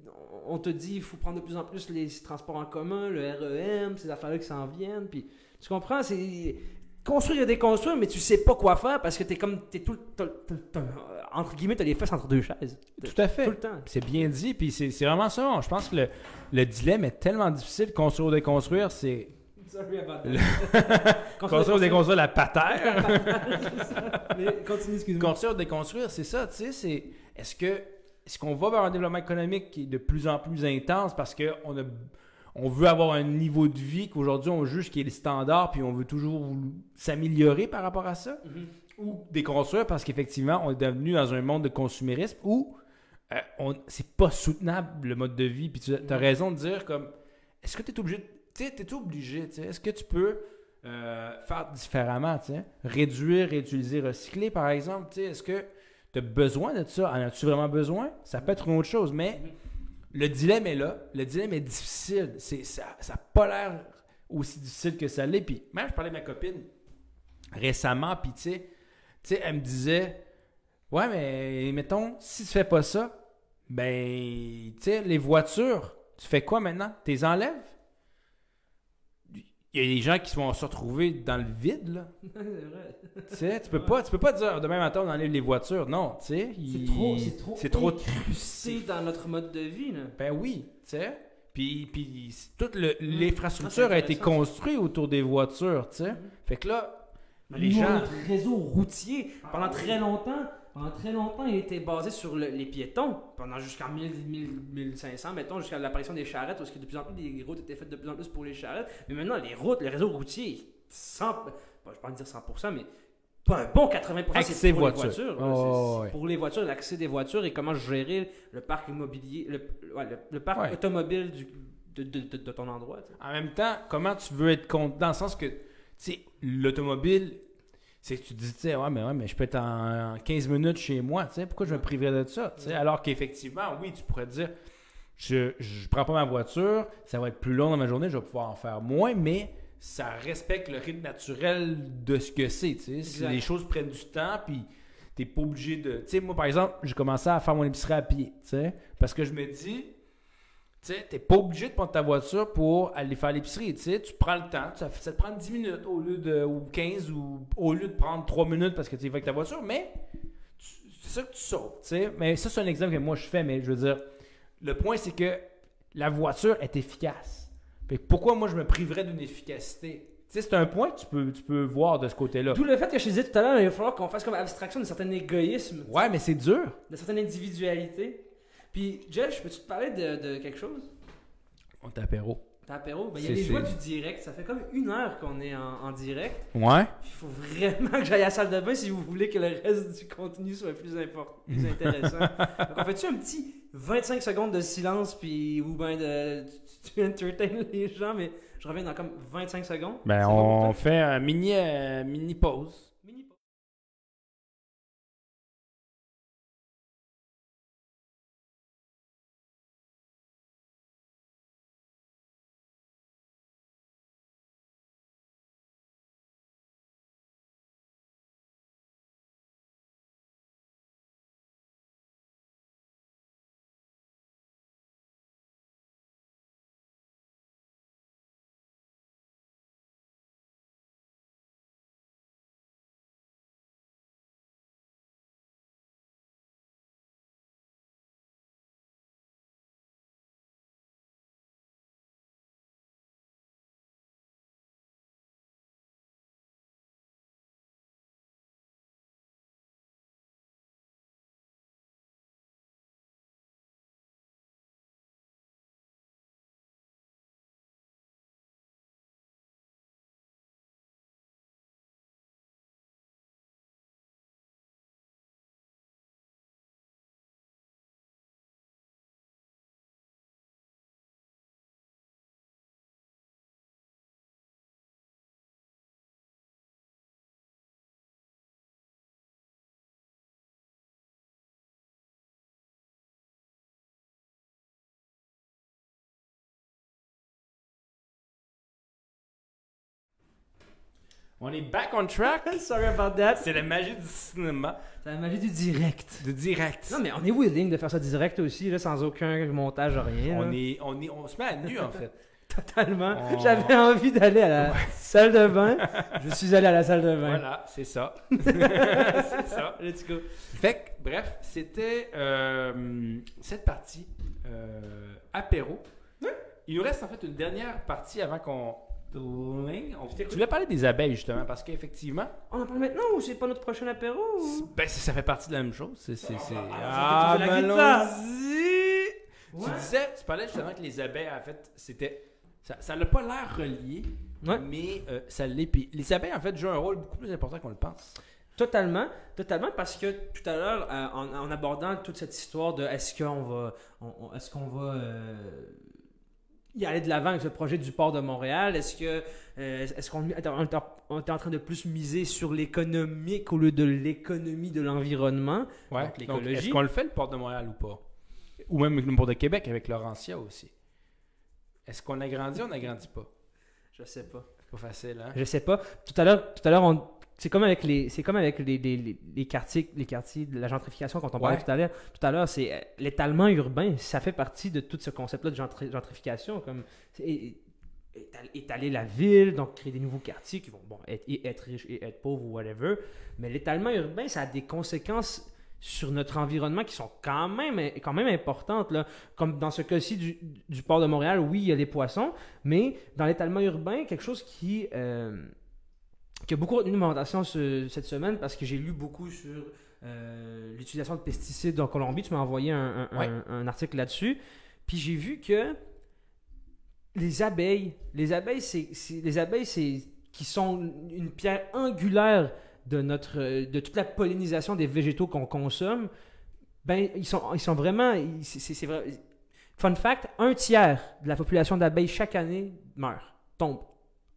on te dit, il faut prendre de plus en plus les transports en commun, le REM, ces affaires-là qui s'en viennent, puis tu comprends, c'est construire et déconstruire, mais tu sais pas quoi faire parce que t'es comme, t'es tout, t'as- t'as- entre guillemets, t'as les fesses entre deux chaises. Tout à fait. Tout le temps. C'est bien dit, puis c'est c'est vraiment ça. Je pense que le, le dilemme est tellement difficile, construire ou déconstruire, c'est Sorry about that. construire ou déconstruire la patère. Mais continue, excuse-moi. construire ou déconstruire, c'est ça, tu sais, c'est est-ce que est-ce qu'on va vers un développement économique qui est de plus en plus intense parce qu'on a on veut avoir un niveau de vie qu'aujourd'hui on juge qui est le standard puis on veut toujours s'améliorer par rapport à ça? Mhm. ou déconstruire parce qu'effectivement, on est devenu dans un monde de consumérisme où euh, on- c'est pas soutenable le mode de vie. Puis tu as Mhm. raison de dire comme est-ce que tu es obligé de- tu t'es obligé, est-ce que tu peux euh, faire différemment, tu sais, réduire, réutiliser, recycler par exemple, est-ce que tu as besoin de ça? En as-tu vraiment besoin? Ça peut être une autre chose, mais le dilemme est là, le dilemme est difficile, c'est ça ça a pas l'air aussi difficile que ça l'est. Puis même je parlais de ma copine récemment, puis tu sais, elle me disait Ouais, mais mettons, si tu fais pas ça, ben, tu sais, les voitures, tu fais quoi maintenant? Tu les enlèves? Il y a des gens qui vont se retrouver dans le vide, là. c'est vrai. Tu sais, tu peux pas, tu peux pas dire demain matin on enlève les voitures. Non, tu sais. C'est trop, c'est trop, C'est trop. dans notre mode de vie. Là. Ben oui, tu sais. Puis, puis toute le- l'infrastructure Ah, a été construite autour des voitures, tu sais. Mhm. Fait que là, les Nous, gens. Notre réseau routier, pendant très longtemps, pendant très longtemps, il était basé sur le- les piétons. Pendant jusqu'en 1000, 1000, 1500, mettons, jusqu'à l'apparition des charrettes, parce que de plus en plus, des routes étaient faites de plus en plus pour les charrettes. Mais maintenant, les routes, le réseau routier, 100, bon, je vais pas dire 100%, mais pas un bon 80%, Accès c'est pour les voitures. Oh, ouais. Pour les voitures, l'accès des voitures et comment gérer le parc immobilier, le, ouais, le- le parc Ouais. automobile du- de, de- de- de ton endroit. En même temps, comment tu veux être compte dans le sens que, tu sais, l'automobile, c'est que tu te dis, tu sais, ouais, mais, ouais, mais je peux être en, en 15 minutes chez moi, tu sais, pourquoi je me priverais de ça, tu sais, alors qu'effectivement, oui, tu pourrais te dire, je, je prends pas ma voiture, ça va être plus long dans ma journée, je vais pouvoir en faire moins, mais ça respecte le rythme naturel de ce que c'est, tu sais, les choses prennent du temps, puis t'es pas obligé de, tu sais, moi, par exemple, j'ai commencé à faire mon épicerie à pied, tu sais, parce que je me dis, tu sais, t'es pas obligé de prendre ta voiture pour aller faire l'épicerie, tu sais. Tu prends le temps, ça, ça te prend 10 minutes au lieu de, ou 15, ou au lieu de prendre 3 minutes parce que tu vas avec ta voiture, mais c'est ça que tu sauves, tu sais. Mais ça, c'est un exemple que moi je fais, mais je veux dire, le point c'est que la voiture est efficace. Fait que pourquoi moi je me priverais d'une efficacité? C'est un point que tu peux, tu peux voir de ce côté-là. D'où le fait que je te disais tout à l'heure, il va falloir qu'on fasse comme abstraction d'un certain égoïsme. Ouais, mais c'est dur. de certaines individualités. Puis, Jeff, peux-tu te parler de, de quelque chose? On t'apéro. T'as apéro? Ben, il y a les joies du direct. Ça fait comme une heure qu'on est en, en direct. Ouais. Il faut vraiment que j'aille à la salle de bain si vous voulez que le reste du contenu soit plus, important, plus intéressant. Donc, on fait-tu un petit 25 secondes de silence, puis ou ben de. Tu, tu entertains les gens, mais je reviens dans comme 25 secondes? Ben, on fait un mini, euh, mini pause. On est back on track. Sorry about that. C'est la magie du cinéma. C'est la magie du direct. De direct. Non, mais on est willing de faire ça direct aussi, là, sans aucun montage, rien. on, là. est, on, est, on se met à nu, en fait. Totalement. On- J'avais envie d'aller à la salle de bain. Je suis allé à la salle de bain. Voilà, c'est ça. c'est ça. Let's go. Fait que, bref, c'était euh, cette partie euh, apéro. Il nous reste en fait une dernière partie avant qu'on. On... Tu voulais parler des abeilles justement parce qu'effectivement, On en parle maintenant ou c'est pas notre prochain apéro ou... ben, ça, ça fait partie de la même chose. C'est, c'est, c'est- Ah, ben. Ouais. Tu disais, tu parlais justement que les abeilles en fait c'était. Ça, ça n'a pas l'air relié, Ouais. mais euh, ça l'est. Puis les abeilles en fait jouent un rôle beaucoup plus important qu'on le pense. Totalement, totalement, parce que tout à l'heure, euh, en, en abordant toute cette histoire de est-ce qu'on va, on- on- est-ce qu'on va euh, y aller de l'avant avec ce projet du port de Montréal, est-ce que, euh, est-ce qu'on est en, train de plus miser sur l'économique au lieu de l'économie de l'environnement, Ouais. Donc, Donc, l'écologie? est-ce qu'on le fait le port de Montréal ou pas? Ou même le port de Québec avec Laurentia aussi. Est-ce qu'on agrandit ou on n'agrandit pas? Je sais pas. C'est pas facile, hein? Je sais pas. Tout à l'heure, tout à l'heure, on- c'est comme avec les, c'est comme avec les, les, quartiers, les quartiers de la gentrification quand on parlait Ouais. tout à l'heure. Tout à l'heure, c'est euh, l'étalement urbain. Ça fait partie de tout ce concept-là de gentri- gentrification, comme étaler la ville, donc créer des nouveaux quartiers qui vont bon être, riches et être pauvres ou whatever. Mais l'étalement urbain, ça a des conséquences sur notre environnement qui sont quand même, quand même importantes. Là. Comme dans ce cas-ci du, du port de Montréal, oui, il y a les poissons, mais dans l'étalement urbain, quelque chose qui, euh, qui a beaucoup retenu mon attention ce- cette semaine parce que j'ai lu beaucoup sur euh, l'utilisation de pesticides en Colombie. Tu m'as envoyé un, un- Ouais. un- un article là-dessus. Puis j'ai vu que les abeilles, les abeilles, c'est, les abeilles, c'est qui sont une pierre angulaire de notre, de toute la pollinisation des végétaux qu'on consomme. Ben, ils sont, ils sont vraiment, c'est vrai. Fun fact, un tiers de la population d'abeilles chaque année meurt, tombe.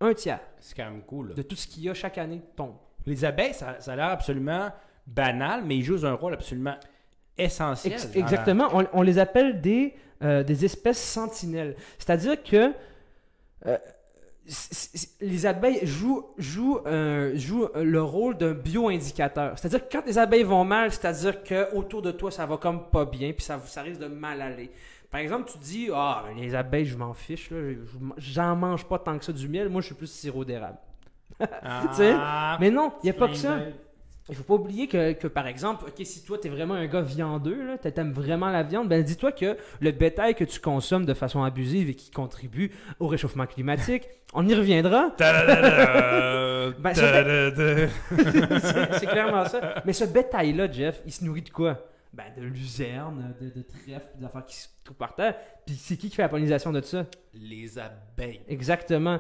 Un tiers C'est quand même cool. là. de tout ce qu'il y a chaque année tombe. Les abeilles, ça, ça a l'air absolument banal, mais ils jouent un rôle absolument essentiel. Ex- exactement. On, on les appelle des, euh, des espèces sentinelles. C'est-à-dire que euh, les abeilles jouent, jouent, euh, jouent le rôle d'un bioindicateur. C'est-à-dire que quand les abeilles vont mal, c'est-à-dire que autour de toi, ça va comme pas bien, puis ça, ça risque de mal aller. Par exemple, tu dis, ah, les abeilles, je m'en fiche, là, je- je- j'en mange pas tant que ça du miel, moi je suis plus sirop d'érable. Ah, Tu sais, Mais non, il n'y a pas que ça. d'œil. Il faut pas oublier que, que, par exemple, ok, si toi, tu es vraiment un gars viandeux, là, tu aimes vraiment la viande, ben dis-toi que le bétail que tu consommes de façon abusive et qui contribue au réchauffement climatique, on y reviendra. Ben, c'est clairement ça. Mais ce bétail-là, Jeff, il se nourrit de quoi? Ben de luzerne, de, de trèfle, des affaires qui se trouvent par terre. Puis c'est qui qui fait la pollinisation de ça? Les abeilles. Exactement.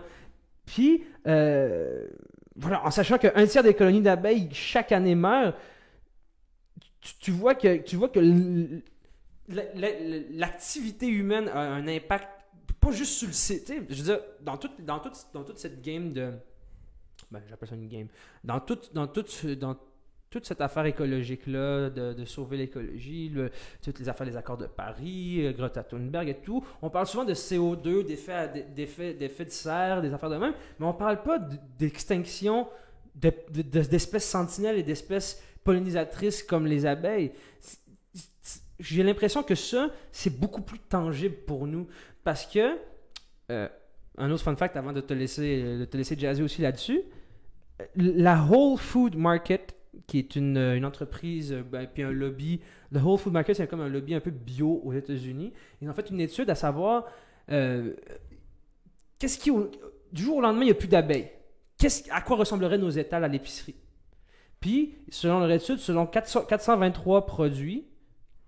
Puis, euh, voilà, en sachant qu'un tiers des colonies d'abeilles chaque année meurent, tu, tu vois que, tu vois que l'activité humaine a un impact, pas juste sur le site. Je veux dire, dans, toute dans, toute, dans toute cette game de. Ben, j'appelle ça une game. Dans, toute dans, toute, dans toute cette affaire écologique-là, de, sauver l'écologie, toutes les affaires des accords de Paris, euh, Greta Thunberg et tout, on parle souvent de CO2, d'effets d'effets d'effets de serre, des affaires de même, mais on parle pas d'extinction de- de- de- d'espèces sentinelles et d'espèces pollinisatrices comme les abeilles. J'ai l'impression que ça, c'est beaucoup plus tangible pour nous parce que, euh, un autre fun fact avant de te laisser, de te laisser jazzer aussi là-dessus, euh, la Whole Food Market, qui est une, euh, une entreprise, euh, ben, puis un lobby, le Whole Food Market, c'est comme un lobby un peu bio aux États-Unis. Ils ont fait une étude à savoir euh, qu'est-ce qui, du jour au lendemain, il n'y a plus d'abeilles. Qu'est-ce, à quoi ressembleraient nos étals à l'épicerie? Puis, selon leur étude, selon 400 423 produits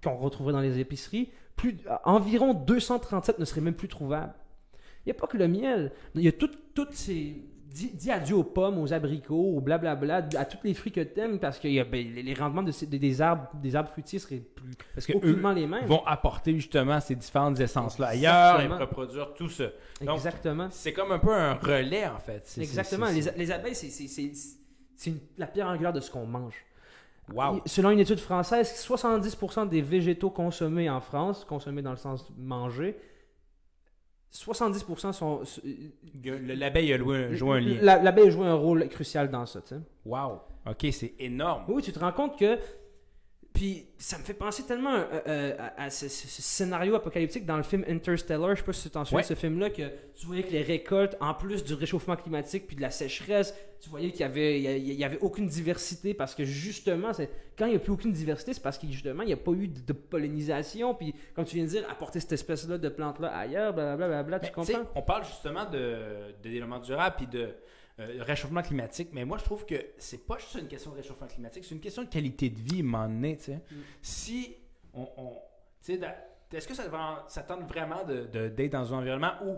qu'on retrouverait dans les épiceries, plus, environ 237 ne seraient même plus trouvables. Il n'y a pas que le miel. Il y a tout- toutes ces. Dis, dis adieu aux pommes, aux abricots, aux blablabla, à tous les fruits que tu aimes parce que il y a- ben, les rendements de des, arbres, des arbres fruitiers seraient plus Parce que eux les mêmes. vont apporter justement ces différentes essences-là ailleurs et reproduire tout ça. Donc, Exactement. C'est comme un peu un relais en fait. Exactement. Les, les abeilles, c'est- la pierre angulaire de ce qu'on mange. Wow. Selon une étude française, 70% des végétaux consommés en France, consommés dans le sens manger, 70% sont. Le- L'abeille a joué, joué un lien. La- L'abeille joue un rôle crucial dans ça, tu sais. Wow. OK, c'est énorme. Oui, tu te rends compte que. Puis ça me fait penser tellement euh, euh, à, à ce, scénario apocalyptique dans le film Interstellar. Je sais pas si tu t'en souviens Ouais. de ce film-là, que tu voyais que les récoltes, en plus du réchauffement climatique puis de la sécheresse, tu voyais qu'il y avait, il y avait aucune diversité parce que justement, quand il n'y a plus aucune diversité, c'est parce que justement, il n'y a pas eu de, de pollinisation. Puis comme tu viens de dire, apporter cette espèce-là de plante-là ailleurs, blablabla, blablabla, Mais, tu tu sais, comprends? on parle justement de, de développement durable puis de euh, réchauffement climatique, mais moi je trouve que c'est pas juste une question de réchauffement climatique, c'est une question de qualité de vie, moment donné, tu sais. Mm. Si on, est-ce que ça, ça tente vraiment de- de- d'être dans un environnement où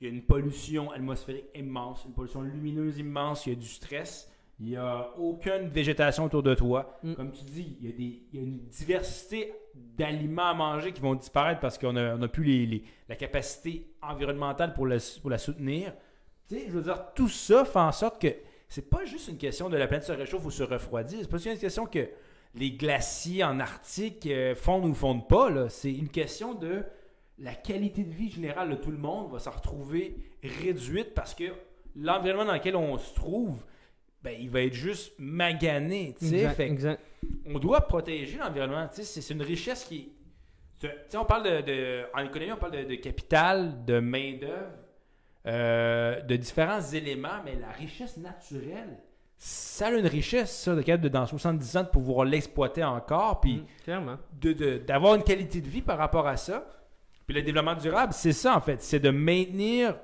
il y a une pollution atmosphérique immense, une pollution lumineuse immense, il y a du stress, il n'y a aucune végétation autour de toi? Mm. Comme tu dis, il y a, des, il y a une diversité d'aliments à manger qui vont disparaître parce qu'on n'a on a plus les- les- la capacité environnementale pour la soutenir. Tu sais, je veux dire, tout ça fait en sorte que c'est pas juste une question de la planète se réchauffe ou se refroidit. C'est pas juste une question que les glaciers en Arctique euh, fondent ou fondent pas. C'est une question de la qualité de vie générale de tout le monde va se retrouver réduite parce que l'environnement dans lequel on se trouve, ben, il va être juste magané. Exact, Fait que exact. on doit protéger l'environnement. C'est une richesse qui. on parle de, de- En économie, on parle de, de capital, de main-d'œuvre, euh, de différents éléments, mais la richesse naturelle, ça a une richesse, ça, de capable de, dans 70 ans, de pouvoir l'exploiter encore, puis Mm, clairement. de- de- d'avoir une qualité de vie par rapport à ça. Puis le développement durable, c'est ça, en fait. C'est de maintenir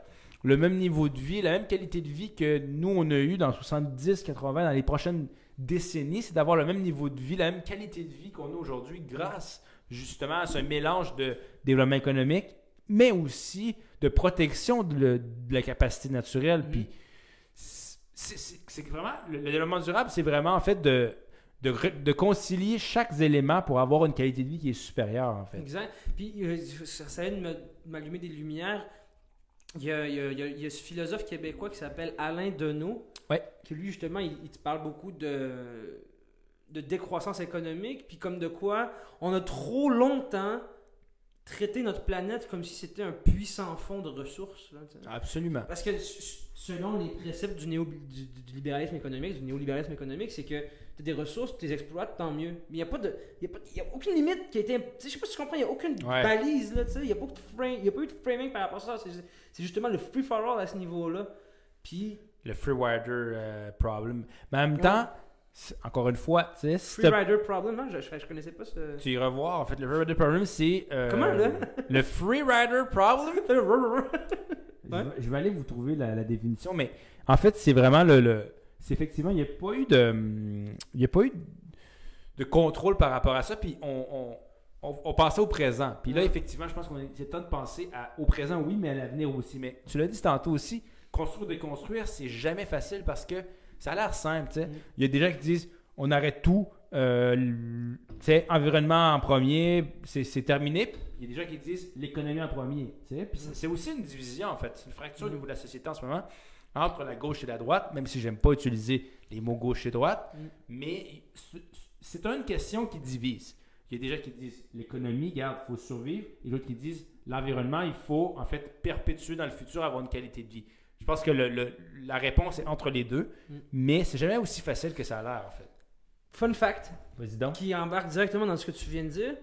le même niveau de vie, la même qualité de vie que nous, on a eu dans 70, 80, dans les prochaines décennies. C'est d'avoir le même niveau de vie, la même qualité de vie qu'on a aujourd'hui grâce justement à ce mélange de développement économique, mais aussi de protection de, le- de la capacité naturelle. Mhm. Puis c'est- vraiment, le, le développement durable, c'est vraiment en fait de, de, concilier chaque élément pour avoir une qualité de vie qui est supérieure, en fait. Exact. Puis euh, ça, aide de me- m'allumer des lumières. Il y, a, il, y a, il y a- il y a ce philosophe québécois qui s'appelle Alain Deneau. Ouais. Qui lui, justement, il, il te parle beaucoup de, de décroissance économique. Puis comme de quoi on a trop longtemps traité notre planète comme si c'était un puissant fond de ressources. là. Absolument. Parce que selon les préceptes du, néo, du, du libéralisme économique, du néolibéralisme économique, c'est que tu as des ressources, tu les exploites, tant mieux. Mais il n'y a, pas de- y a, pas- il y a aucune limite qui a été. Je sais pas si tu comprends, il n'y a aucune Ouais. balise, là, tu sais, il n'y a, pas de frame- il y a pas eu de framing par rapport à ça. C'est justement le free for all à ce niveau-là. Puis, Le free rider euh, problem. Mais en même Ouais. temps, encore une fois, tu sais, free rider problem, hein, je, je, je connaissais pas ce. tu iras voir, en fait, le free rider problem, c'est... euh, Comment, là? Le free rider problem? Je Ouais. vais- Je vais aller vous trouver la, la définition, mais en fait, c'est vraiment le. le- c'est effectivement, il n'y a pas eu de. hum, Il n'y a pas eu de contrôle par rapport à ça, puis on, on, on- on pensait au présent. Puis là, Ouais. effectivement, je pense qu'on est temps de penser à- au présent, oui, mais à l'avenir aussi. Mais tu l'as dit tantôt aussi, construire, déconstruire, c'est jamais facile parce que ça a l'air simple, tu sais. Il y a des gens qui disent on arrête tout, euh, l- tu sais, environnement en premier, c'est terminé. Il y a des gens qui disent l'économie en premier, tu sais. Puis c'est- aussi une division, en fait. C'est une fracture au niveau de la société en ce moment entre la gauche et la droite, même si j'aime pas utiliser les mots gauche et droite. Mm. Mais c'est- c'est une question qui divise. Il y a des gens qui disent l'économie, garde, il faut survivre, et d'autres qui disent l'environnement, il faut en fait perpétuer dans le futur avoir une qualité de vie. Je pense que le- le- la réponse est entre les deux, Mm. mais c'est jamais aussi facile que ça a l'air en fait. Fun fact, Vas-y donc. qui embarque directement dans ce que tu viens de dire,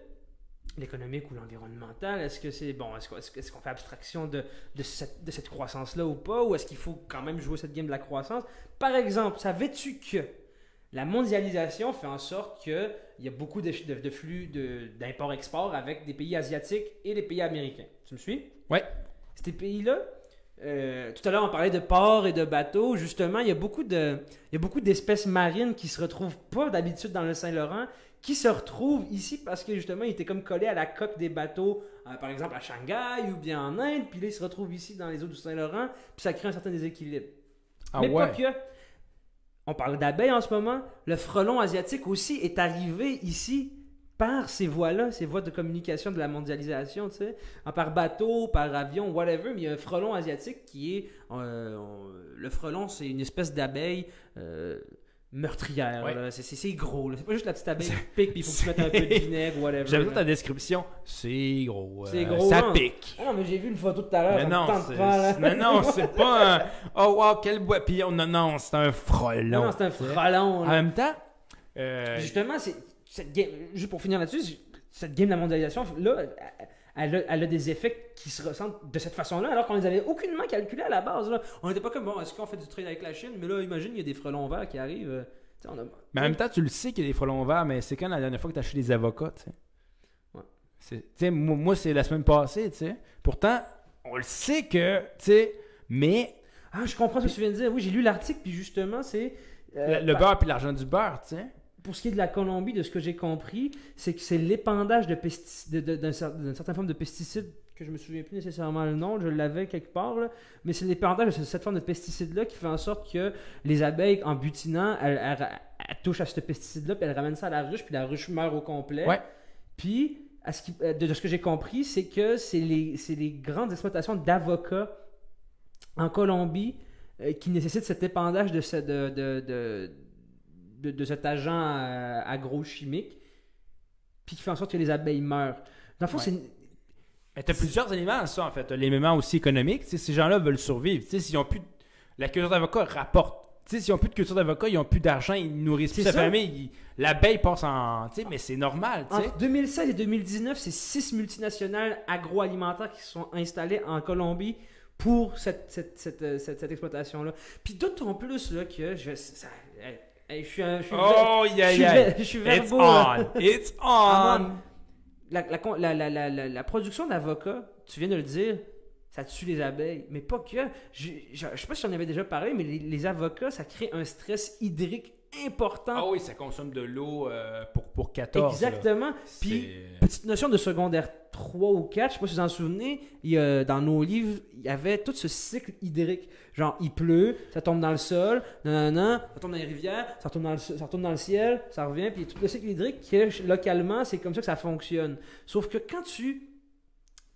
l'économique ou l'environnemental, est-ce que c'est bon, est-ce qu'on fait abstraction de, de cette, de cette croissance-là ou pas, ou est-ce qu'il faut quand même jouer cette game de la croissance? Par exemple, savais-tu que la mondialisation fait en sorte qu'il y a beaucoup de, de- de flux de- d'import-export avec des pays asiatiques et des pays américains? Tu me suis? Ouais. Ces pays-là, euh, tout à l'heure on parlait de ports et de bateaux, justement, il y a beaucoup de, il y a beaucoup d'espèces marines qui se retrouvent pas d'habitude dans le Saint-Laurent, qui se retrouvent ici parce que justement ils étaient comme collés à la coque des bateaux, euh, par exemple à Shanghai ou bien en Inde, puis là ils se retrouvent ici dans les eaux du Saint-Laurent, puis ça crée un certain déséquilibre. Ah Mais pas que. On parle d'abeilles en ce moment. Le frelon asiatique aussi est arrivé ici par ces voies-là, ces voies de communication de la mondialisation, tu sais, par bateau, par avion, whatever. Mais il y a un frelon asiatique qui est, euh, on- le frelon, c'est une espèce d'abeille euh, meurtrière. Ouais. C'est- gros. C'est pas juste la petite abeille qui pique, puis il faut que tu mettes un peu de vinaigre whatever. J'aime là. ta description. C'est gros. euh, C'est gros, Ça non. pique. Ah non, mais j'ai vu une photo tout à l'heure. Mais non, c'est, pas, là. mais non, c'est pas un. Oh wow, quel bois. Puis on- non, non, c'est un frelon. Non, c'est un frelon. En même temps, euh, Justement, c'est cette game, juste pour finir là-dessus, cette game de la mondialisation, là, elle a, elle a des effets qui se ressentent de cette façon-là, alors qu'on les avait aucunement calculés à la base. Là. On n'était pas comme, bon, est-ce qu'on fait du trade avec la Chine? Mais là, imagine, il y a des frelons verts qui arrivent. euh, tu sais, on a- mais en même temps, tu le sais qu'il y a des frelons verts, mais c'est quand la dernière fois que tu as acheté des avocats, tu sais? Ouais. Moi, moi, c'est la semaine passée, tu sais. Pourtant, on le sait que, tu sais, mais Ah, je comprends ce que tu viens de dire. Oui, j'ai lu l'article, puis justement, c'est. euh, le, le par- beurre puis l'argent du beurre, tu sais. Pour ce qui est de la Colombie, de ce que j'ai compris, c'est que c'est l'épandage de d'une certaine forme de pesticides que je me souviens plus nécessairement le nom, je l'avais quelque part, là. mais c'est l'épandage de ce- cette forme de pesticide-là qui fait en sorte que les abeilles, en butinant, elles, elles- elles touchent à ce pesticide-là, puis elles ramènent ça à la ruche, puis la ruche meurt au complet. Ouais. Puis, à ce qui- euh, de, de ce que j'ai compris, c'est que c'est les, grandes exploitations d'avocats en Colombie euh, qui nécessitent cet épandage de, ce- de, de, de, cet agent euh, agrochimique, puis qui fait en sorte que les abeilles meurent. Dans le fond, Ouais. c'est Mais t'as plusieurs éléments, ça, en fait. T'as l'élément aussi économique. Ces gens-là veulent survivre. Tu sais, s'ils ont plus... de- La culture d'avocat rapporte. Tu sais, s'ils ont plus de culture d'avocat, ils ont plus d'argent, ils nourrissent plus sa famille. ils- L'abeille passe en... Tu sais, mais c'est normal. Entre 2016 et 2019, c'est six multinationales agroalimentaires qui se sont installées en Colombie pour cette, cette, cette, euh, cette- cette exploitation-là. Puis d'autant plus là, que je, ça- je suis un- je suis Oh, yeah, yeah. je suis It's verbo, là. on. It's Ah, on. la, la, con- la, la, la, la, la production d'avocats, tu viens de le dire, ça tue les abeilles. Mais pas que. Je, je, je sais pas si j'en avais déjà parlé, mais les, les avocats, ça crée un stress hydrique important. Ah oui, ça consomme de l'eau euh, pour, pour 14. là. Exactement. Puis, petite notion de secondaire 3 ou 4, je sais pas si vous en souvenez, il dans nos livres, il y avait tout ce cycle hydrique. Genre, il pleut, ça tombe dans le sol, nanana, ça tombe dans les rivières, ça retourne dans le, ça retourne dans le ciel, ça revient, puis tout le cycle hydrique, qui localement, c'est comme ça que ça fonctionne. Sauf que quand tu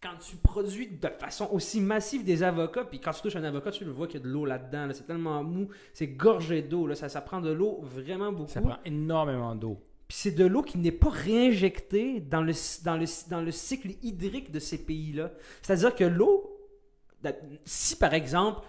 quand tu produis de façon aussi massive des avocats, puis quand tu touches un avocat, tu le vois qu'il y a de l'eau là-dedans. là. c'est tellement mou, c'est gorgé d'eau. là. Ça, ça prend de l'eau vraiment beaucoup. Ça prend énormément d'eau. Puis c'est de l'eau qui n'est pas réinjectée dans le, dans le, dans le cycle hydrique de ces pays-là. C'est-à-dire que l'eau, si par exemple,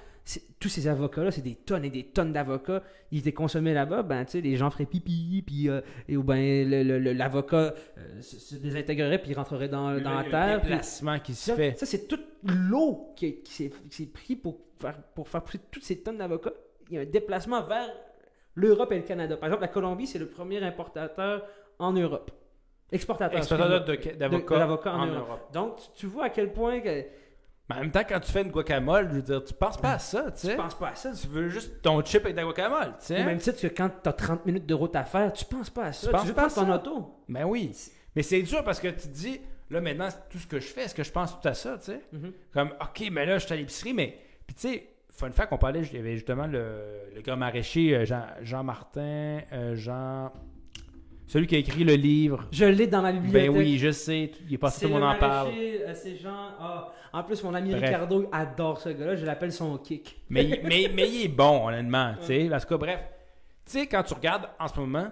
tous ces avocats-là, c'est des tonnes et des tonnes d'avocats, ils étaient consommés là-bas, ben tu sais, les gens feraient pipi, puis euh, et, ou ben le- le- le- l'avocat euh, se, se désintégrerait, puis il rentrerait dans, dans la Le- terre. Le puis- déplacement qui se ça, fait. ça, c'est toute l'eau qui, qui s'est pris pour faire, pour faire pousser toutes ces tonnes d'avocats. Il y a un déplacement vers l'Europe et le Canada. Par exemple, la Colombie, c'est le premier importateur en Europe. Exportateur. De- d'avocats en en, Europe. Europe. Donc, tu, tu vois à quel point que Mais en même temps, quand tu fais une guacamole, je veux dire, tu penses pas à ça, tu tu sais. penses pas à ça. Tu veux juste ton chip avec de la guacamole, tu Au sais. même titre que quand tu as 30 minutes de route à faire, tu penses pas à ça. Tu penses veux pas à ton auto. Ben oui. Mais c'est dur parce que tu te dis, là maintenant, tout ce que je fais, est-ce que je pense tout à ça, tu sais? Mhm. Comme, ok, mais là, je suis à l'épicerie, mais. Puis tu sais, fun fact, on parlait, il y avait justement le, le gars maraîcher, euh, Jean, Jean euh, Jean. Celui qui a écrit le livre. Je l'ai dans ma bibliothèque. Ben oui, je sais, il est passé, tout le le monde en parle. euh, C'est Jean. ah, en plus, mon ami Bref. Ricardo adore ce gars-là. Je l'appelle son kick. Mais, il- mais, mais il est bon, honnêtement. Tu sais, parce que bref, tu sais, quand tu regardes en ce moment,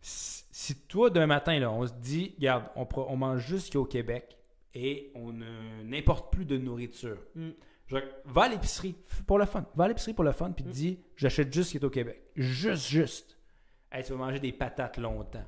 si, si toi, demain matin, là, on se dit, regarde, on, pro- on mange juste ce qu'il y a au Québec et on ne- n'importe plus de nourriture. Mm. Je- va à l'épicerie f- pour le fun. Va à l'épicerie pour le fun, puis te Mm. dis, j'achète juste ce qui est au Québec. Juste, juste. Hey, tu vas manger des patates longtemps.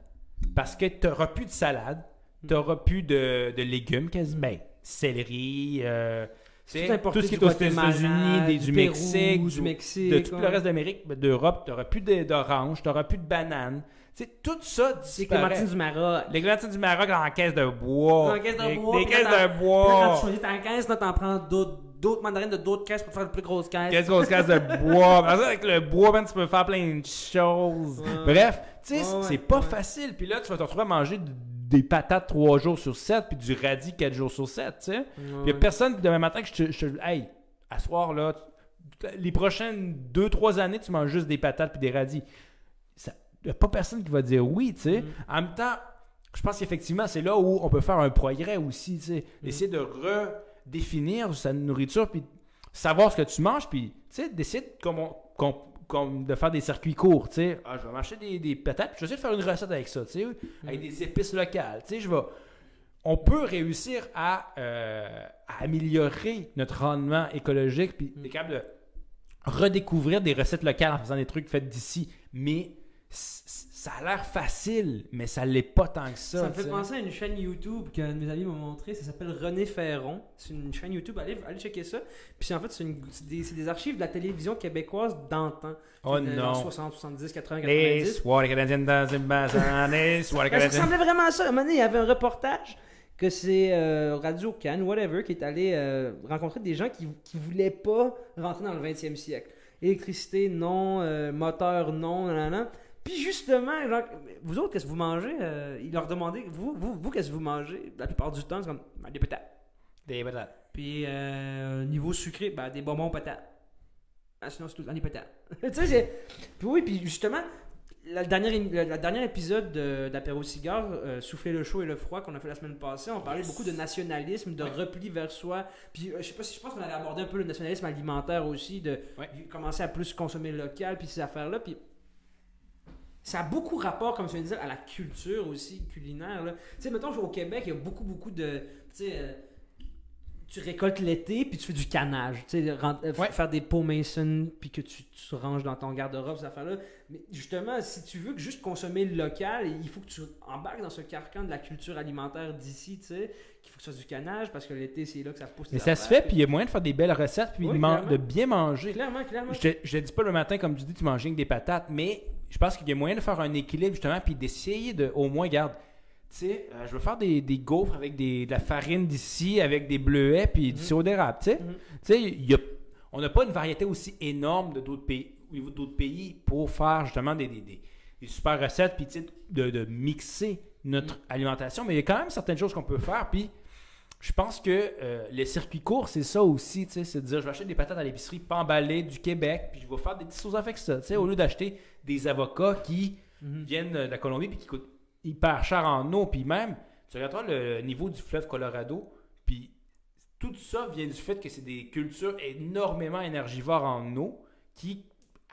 Parce que tu n'auras plus de salade, tu n'auras plus de, de légumes quasiment. Ben, céleri, euh, Tout tout ce qui du est aux États-Unis, du, Pérou, Mexique, du Mexique, de tout ouais. le reste d'Amérique, ben, d'Europe, tu n'auras plus d'oranges, tu n'auras plus de bananes. Tu sais, tout ça disparaît. Clémentine du Maroc. Les clémentines du Maroc la caisse de bois. La caisse de bois, Des caisses de Là, quand bois. tu choisis ta caisse, t'en prends d'autres, d'autres mandarines de d'autres caisses pour faire une plus grosse caisse. Qu'est-ce qu'on se casse de bois? Parce que avec le bois, man, tu peux faire plein de choses. Ouais. Bref, tu sais, Ouais, c'est pas facile. Puis là, tu vas te retrouver à manger des patates 3 jours sur 7 puis du radis 4 jours sur 7, tu sais. Ouais. Il a personne demain matin que je te, je Hey, à soir, là, les prochaines 2-3 années, tu manges juste des patates puis des radis. Il n'y a pas personne qui va dire oui, tu sais. Mm. En même temps, je pense qu'effectivement, c'est là où on peut faire un progrès aussi, tu sais. Mm. D'essayer de redéfinir sa nourriture puis savoir ce que tu manges puis, tu sais, d'essayer de com- com- comme de faire des circuits courts, tu sais. Ah, je vais m'acheter des, des patates, puis je vais essayer de faire une recette avec ça, tu sais, avec des épices locales, tu sais, je vais... On peut réussir à, euh, à améliorer notre rendement écologique, puis être capable de redécouvrir des recettes locales en faisant des trucs faits d'ici, mais ça a l'air facile, mais ça l'est pas tant que ça. Ça me fait penser à une chaîne YouTube qu'un de mes amis m'a montré. Ça s'appelle René Ferron. C'est une chaîne YouTube. Allez, allez checker ça. Puis en fait, c'est des, archives de la télévision québécoise d'antan. Oh non. dans 60, 70, 80, Les 90. soirées canadiennes dans une les soirées Ben, ça ressemblait vraiment à ça. À un moment donné, il y avait un reportage que c'est euh, Radio Cannes, whatever, qui est allé euh, rencontrer des gens qui ne voulaient pas rentrer dans le 20e siècle. Électricité, non. euh, moteur, non. nanana. Puis justement, genre, vous autres, qu'est-ce que vous mangez Euh, Ils leur demandaient, vous, vous, vous qu'est-ce que vous mangez? La plupart du temps, c'est comme ben, des patates. Des patates. Puis euh, niveau sucré, ben, des bonbons patates. Ah, sinon, c'est tout le temps des patates. tu sais. Puis oui, puis justement, la dernière, la, la dernière épisode de- d'Apéro Cigare, euh, Souffler le chaud et le froid, qu'on a fait la semaine passée, on parlait beaucoup de nationalisme, de repli vers soi. Puis euh, je sais pas si je pense qu'on avait abordé un peu le nationalisme alimentaire aussi, de Ouais. commencer à plus consommer local, puis ces affaires-là. Puis ça a beaucoup rapport, comme tu viens de dire, à la culture aussi culinaire. Tu sais, mettons, au Québec, il y a beaucoup, beaucoup de. Euh, tu récoltes l'été, puis tu fais du canage. Tu sais, euh, Ouais. faire des pots mason, puis que tu, tu ranges dans ton garde-robe, ces affaires-là. Mais justement, si tu veux que juste consommer le local, il faut que tu embarques dans ce carcan de la culture alimentaire d'ici, tu sais, qu'il faut que ce soit du canage, parce que l'été, c'est là que ça pousse. Mais ça se fait, puis il y a moyen de faire des belles recettes, puis Oui, de, bien manger. Clairement, clairement. Je je dis pas le matin, comme tu dis, tu manges des patates, mais je pense qu'il y a moyen de faire un équilibre, justement, puis d'essayer de, au moins, garde, tu sais, euh, je veux faire des, des gaufres avec des, de la farine d'ici, avec des bleuets, puis du Mhm. sirop d'érable, tu sais. Mhm. Tu sais, il y a- on n'a pas une variété aussi énorme de d'autres pays, au niveau d'autres pays pour faire, justement, des, des, des- des super recettes, puis tu sais, de, de mixer notre alimentation, mais il y a quand même certaines choses qu'on peut faire, puis je pense que euh, les circuits courts, c'est ça aussi, tu sais, c'est de dire, je vais acheter des patates à l'épicerie, pas emballées du Québec, puis je vais faire des petites sauces avec ça, tu sais, au lieu d'acheter des avocats qui Mhm. viennent de la Colombie puis qui coûtent hyper cher en eau, puis même, tu regarderas le niveau du fleuve Colorado, puis tout ça vient du fait que c'est des cultures énormément énergivores en eau qui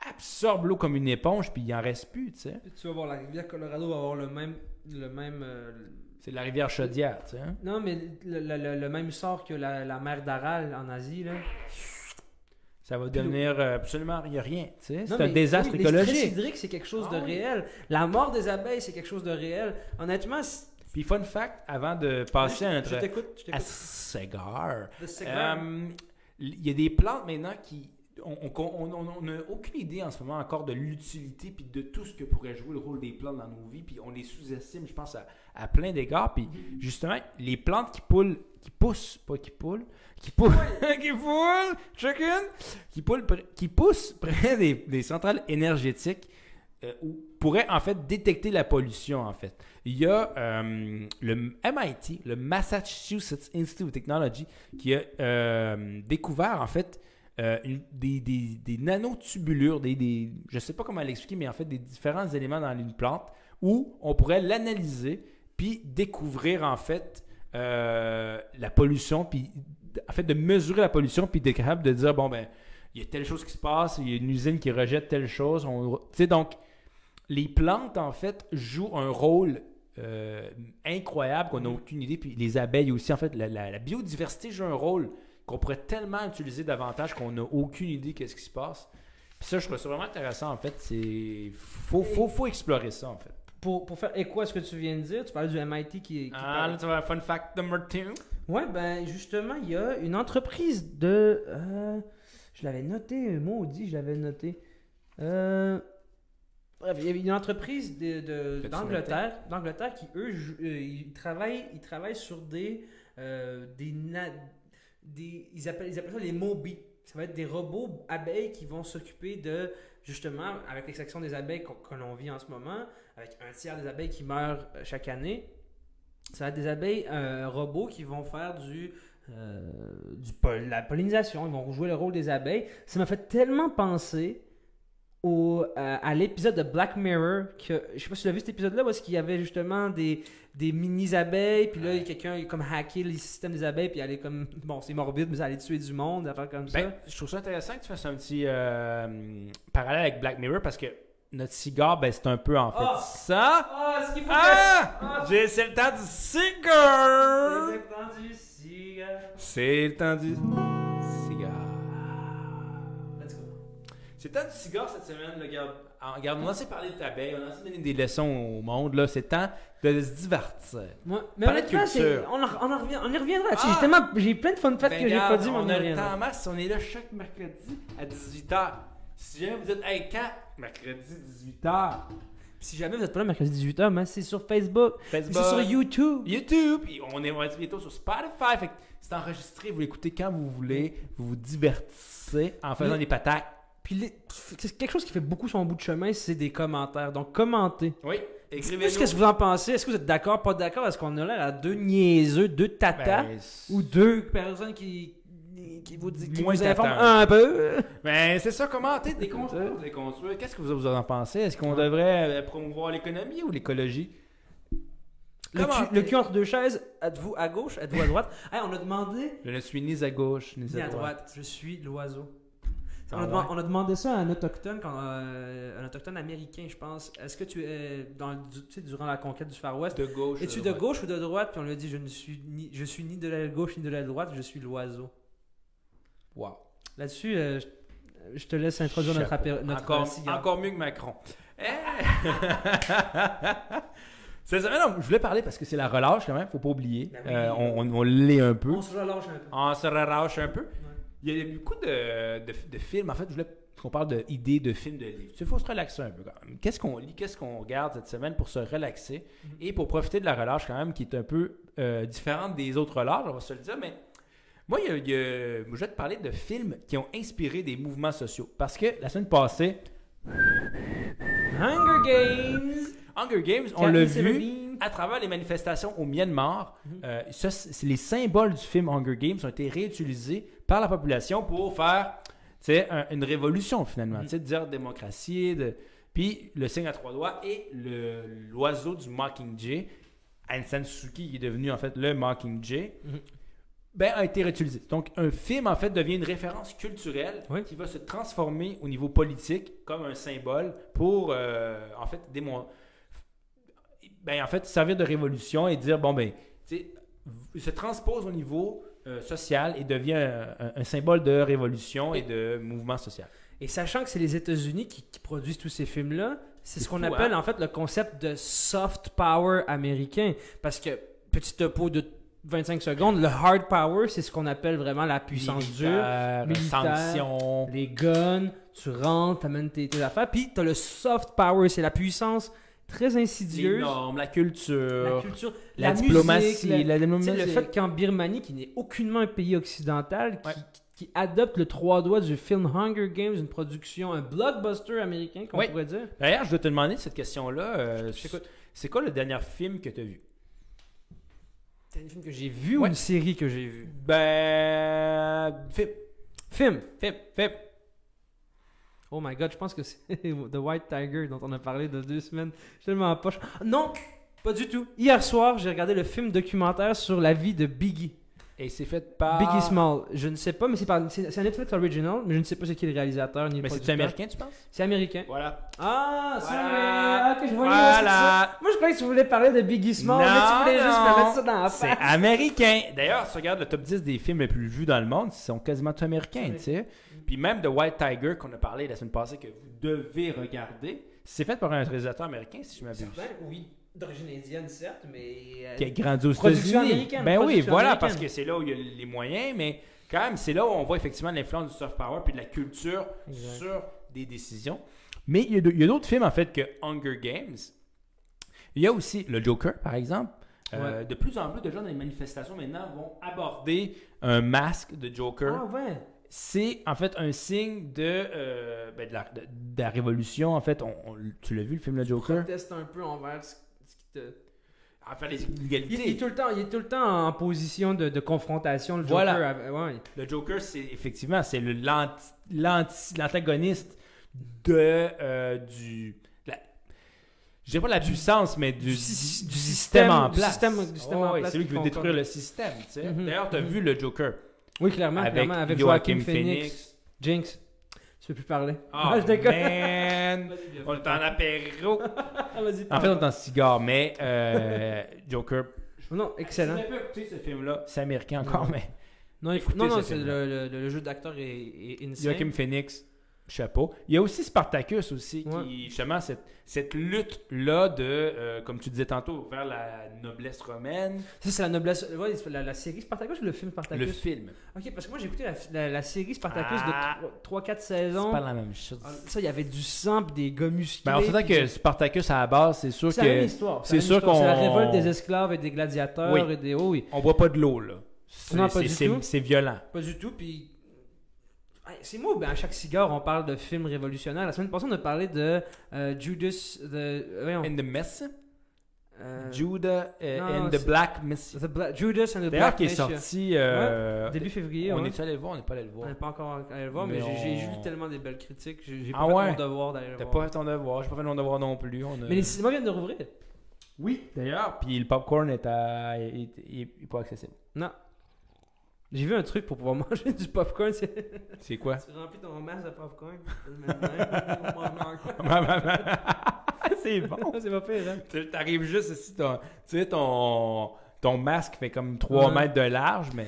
absorbent l'eau comme une éponge, puis il en reste plus, tu sais. Tu vas voir, la rivière Colorado va avoir le même. Le même euh, C'est la rivière Chaudière, tu sais. hein. non, mais le, le- le- le même sort que la, la mer d'Aral en Asie. Là. Ça va devenir euh, absolument il y a rien, tu sais. Non, C'est un désastre oui, Les stress écologique. hydriques, c'est quelque chose Ah de oui. réel. La mort des abeilles, c'est quelque chose de réel. Honnêtement, Puis fun fact, avant de passer à je notre t'écoute. Je t'écoute. The cigar. Euh, Il y a des plantes maintenant qui. On n'a aucune idée en ce moment encore de l'utilité puis de tout ce que pourrait jouer le rôle des plantes dans nos vies. On les sous-estime, je pense, à, plein d'égards. Puis justement, les plantes qui poulent, qui poussent, pas qui poulent, qui poussent, qui qui, près- des, centrales énergétiques euh, ou pourraient en fait détecter la pollution en fait. Il y a euh, le MIT, le Massachusetts Institute of Technology, qui a euh, découvert en fait euh, des, des, des nanotubulures, des, des, je ne sais pas comment l'expliquer, mais en fait des différents éléments dans une plante où on pourrait l'analyser puis découvrir en fait euh, la pollution, puis en fait de mesurer la pollution, puis d'être capable de dire bon ben il y a telle chose qui se passe, il y a une usine qui rejette telle chose. On, tu sais donc les plantes en fait jouent un rôle euh, incroyable qu'on n'a aucune idée. Puis les abeilles aussi, en fait, la, la- la biodiversité joue un rôle qu'on pourrait tellement utiliser davantage qu'on n'a aucune idée qu'est-ce qui se passe. Puis ça, je trouve ça vraiment intéressant, en fait. C'est faut, faut, faut explorer ça, en fait. Pour, pour faire écho à ce que tu viens de dire, tu parlais du MIT qui, qui Ah, parle- là, tu vas un fun fact number two. Ouais, ben justement, il y a une entreprise de. euh, je l'avais noté, maudit, je l'avais noté. Euh, bref, il y avait une entreprise de- de- L'as-tu d'Angleterre, d'Angleterre qui, eux, euh, ils, travaillent, ils travaillent sur des. euh, des, na- ils, appellent, ça les Moby. Ça va être des robots abeilles qui vont s'occuper de, justement, avec l'extraction des abeilles que l'on vit en ce moment, avec un tiers des abeilles qui meurent euh, chaque année. Ça va être des abeilles euh, robots qui vont faire du, euh, la pollinisation. Ils vont jouer le rôle des abeilles. Ça m'a fait tellement penser au, euh, à l'épisode de Black Mirror. Que, je sais pas si tu as vu cet épisode-là, où est-ce qu'il y avait justement des, des mini-abeilles, puis là, quelqu'un a comme hacké les systèmes des abeilles, puis est comme. Bon, c'est morbide, mais ça allait tuer du monde, des affaires comme ça. Ben, je trouve ça intéressant que tu fasses un petit euh, parallèle avec Black Mirror parce que notre cigare, ben, c'est un peu en fait Ah! ça. Ah, ce qu'il faut Ah! Ah! J'ai- C'est le temps du cigare! C'est entendu, cigare. C'est le temps du cigare. C'est temps du cigare cette semaine. Regarde, Ah, regarde, on a assez parlé d'abeilles, on a assez donné des leçons au monde. là. C'est temps de se divertir. Mais Parler de honnêtement, on, en- on, en revient- on y reviendra. Ah! J'ai plein de fun facts Ben, que j'ai pas dit, mais on, on y a le reviendra. temps en masse. On est là chaque mercredi à 18h. Si jamais vous dites, hey, quand? Mercredi 18h. Si jamais vous êtes pas là mercredi 18h, mais c'est sur Facebook, Facebook. c'est sur YouTube. YouTube. Puis on est on va être bientôt sur Spotify. Fait c'est enregistré. Vous l'écoutez quand vous voulez. Vous vous divertissez en faisant des patates. Puis les- quelque chose qui fait beaucoup son bout de chemin, c'est des commentaires. Donc commentez. Oui. Dites-nous ce que vous en pensez? Est-ce que vous êtes d'accord, pas d'accord? Est-ce qu'on a l'air à deux niaiseux, deux tatas? Ben, ou deux personnes qui, qui vous, disent- qui Moins vous informent un peu? Ben, c'est ça, commentez, déconstruire, déconstruire. Qu'est-ce que vous, en pensez? Est-ce qu'on devrait euh, promouvoir l'économie ou l'écologie? Le cul, le cul entre deux chaises, êtes-vous à gauche, êtes-vous à droite? Hey, on a demandé Je ne suis ni à gauche, ni ni à, à droite. droite, je suis l'oiseau. On a, on demandé ça à un autochtone, quand, euh, un autochtone américain, je pense. Est-ce que tu es dans, tu sais, durant la conquête du Far West, De gauche. es-tu de droite. gauche ou de droite? Puis on lui a dit je ne suis ni, je suis ni de la gauche ni de la droite, je suis l'oiseau. Wow. Là-dessus, euh, je, je te laisse introduire notre, apéro- notre encore, euh, mieux que Macron. Eh! Cette semaine, non, je voulais parler parce que c'est la relâche quand même, faut pas oublier. Ben oui. Euh, on on, on l'est un peu. On se relâche un peu. On se relâche un peu. Il y a beaucoup de, de, de films. En fait, je voulais qu'on parle d'idées de films, de livres. Il faut se relaxer un peu quand même. Qu'est-ce qu'on lit, qu'est-ce qu'on regarde cette semaine pour se relaxer? Mhm. et pour profiter de la relâche quand même qui est un peu euh, différente des autres relâches, on va se le dire. Mais moi, il y a- il y a- je vais te parler de films qui ont inspiré des mouvements sociaux. Parce que la semaine passée, Hunger Games. Hunger Games, on l'a vu à travers les manifestations au Myanmar. Mhm. euh, ça, les symboles du film Hunger Games ont été réutilisés par la population pour faire un- une révolution finalement. De dire démocratie, de... puis le signe à trois doigts et l'oiseau du Mockingjay, Aung San Suu Kyi qui est devenu en fait le Mockingjay, ben, a été réutilisé. Donc un film en fait devient une référence culturelle Oui. qui va se transformer au niveau politique comme un symbole pour euh, en fait démontrer ben, en fait, servir de révolution et dire, bon, ben, tu sais, v- se transpose au niveau euh, social et devient un, un- un symbole de révolution et de mouvement social. Et sachant que c'est les États-Unis qui, qui produisent tous ces films-là, c'est ce qu'on fou, appelle hein? en fait le concept de soft power américain. Parce que, petit topo de 25 secondes, le hard power, c'est ce qu'on appelle vraiment la puissance dure. Militaire, militaire, sanctions. Les guns, tu rentres, t'amènes tes, tes affaires. Puis t'as le soft power, c'est la puissance très les insidieuse. normes, la culture, La culture, la, la, diplomatie, musique, la- diplomatie. le fait qu'en Birmanie, qui n'est aucunement un pays occidental, qui, Ouais. qui adopte le trois doigts du film Hunger Games, une production, un blockbuster américain, qu'on Ouais. pourrait dire. D'ailleurs, je dois te demander cette question-là. euh, c'est quoi le dernier film que tu as vu? C'est un film que j'ai vu ou une série que j'ai vue? Ben. Film. Film. Film. Film. Oh my god, je pense que c'est The White Tiger dont on a parlé de deux semaines. Je suis tellement en poche. Non, pas du tout. Hier soir, j'ai regardé le film documentaire sur la vie de Biggie. Et c'est fait par. Biggie Small. Je ne sais pas, mais c'est par- c'est c'est un Netflix original, mais je ne sais pas c'est qui le réalisateur ni Mais c'est américain, tu penses? C'est américain. Voilà. Ah, Voilà. c'est ok, je voyais où est-ce que ça- Voilà. Moi, je croyais que tu voulais parler de Biggie Small, mais tu Non, voulais juste me mettre ça dans la C'est face. américain. D'ailleurs, si tu regardes le top 10 des films les plus vus dans le monde, ils sont quasiment tous américains, Oui. tu sais. Puis même The White Tiger, qu'on a parlé la semaine passée, que vous devez regarder, c'est fait par un réalisateur américain, si je m'abuse. Oui. D'origine indienne, certes, mais. euh, Qui a grandi aux États-Unis. Ben oui, voilà, parce que c'est là où il y a les moyens, mais quand même, c'est là où on voit effectivement l'influence du soft power puis de la culture Exact. sur des décisions. Mais il y a de- il y a d'autres films, en fait, que Hunger Games. Il y a aussi le Joker, par exemple. Euh, De plus en plus de gens dans les manifestations maintenant vont aborder un masque de Joker. Ah, ouais. C'est en fait un signe de, euh, ben, de, la, de- de la révolution. En fait, on, on- tu l'as vu le film Le Joker? Proteste un peu envers ce, ce qui te. Enfin, les Il, inégalités. il est tout le temps, il est tout le temps en position de, de confrontation, le Joker. Voilà. ouais. Le Joker, c'est effectivement c'est le- l'anti- l'anti- l'antagoniste de euh, du. la- je dirais pas la puissance, mais du, du du, sy- du du système, système- en place. système- du système ouais, place c'est lui qui veut détruire comme- le système. tu sais. Mhm, D'ailleurs, tu as mhm. vu le Joker Oui, clairement, avec, clairement, avec Joaquin Joaquin Phoenix. Phoenix. Jinx, tu peux plus parler. Ah, je déconne. man! On est en apéro. En fait, on est en cigare, mais euh, Joker. Non, excellent. Si écouté ce film-là, c'est américain encore, Non. mais Non, il- Écoutez non, non, ce le jeu d'acteur est, est insane. Joachim Phoenix, chapeau. Il y a aussi Spartacus aussi, Ouais. qui justement cette, cette lutte-là de, euh, comme tu disais tantôt, vers la noblesse romaine, Ça, c'est la noblesse. ouais, c'est la, la série Spartacus ou le film Spartacus? Le film. Ok, parce que moi j'ai écouté la, la- la série Spartacus Ah. de 3-4 C'est saisons. pas la même chose. Ah, Ça, il y avait du sang pis des gars musclés. Ben, on s'entend que Spartacus à la base, c'est sûr C'est la que histoire. c'est la sûr histoire. C'est la révolte des esclaves et des gladiateurs Oui. et des. Oh oui, on boit pas de l'eau là. C'est- Non, pas c'est- du c'est- tout. C'est violent. pas du tout. Puis. Ouais, C'est moi, ben, à chaque cigare, on parle de films révolutionnaires. La semaine passée, on a parlé de euh, Judas. The, voyons, In the Mess, euh, euh, non, and the c'est- Black Mess. The Bla- Judas and the D'ailleurs, Black qui est sorti. euh, Début février. on ouais. est allé le voir, on n'est pas allé le On voir. n'est pas encore allé le voir, mais, Mais j'ai- j'ai on- lu tellement des belles critiques. J'ai j'ai pas Ah fait ouais? mon devoir d'aller le T'as voir. pas fait ton devoir, j'ai pas fait mon devoir non plus. on a- Mais les cinémas viennent de rouvrir. Oui, d'ailleurs. Puis le popcorn est, à... est, est- est pas accessible. Non. J'ai vu un truc pour pouvoir manger du popcorn. C'est... Quoi? Tu remplis ton masque de popcorn. C'est bon. c'est pas pire, hein? Tu- T'arrives juste ici, ton, tu sais, ton, ton masque fait comme 3 Ouais. mètres de large, mais.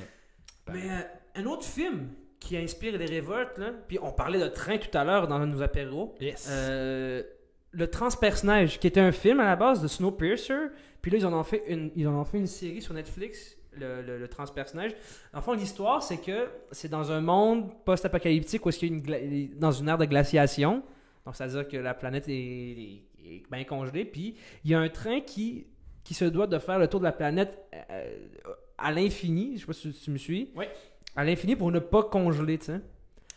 Mais euh, un autre film qui inspire les révoltes, là, puis on parlait de train tout à l'heure dans nos apéros, Yes. euh, le Transperce-Neige, qui était un film à la base de Snowpiercer, puis là ils en ont fait une, ils en ont fait une série sur Netflix, le, le, le Transperce-Neige. En fond, l'histoire, c'est que c'est dans un monde post-apocalyptique où est-ce qu'il y a une dans une ère de glaciation, donc c'est-à-dire que la planète est, est- est bien congelée, puis il y a un train qui, qui se doit de faire le tour de la planète euh, à l'infini, je sais pas si tu me suis. Oui. À l'infini pour ne pas congeler, tu sais.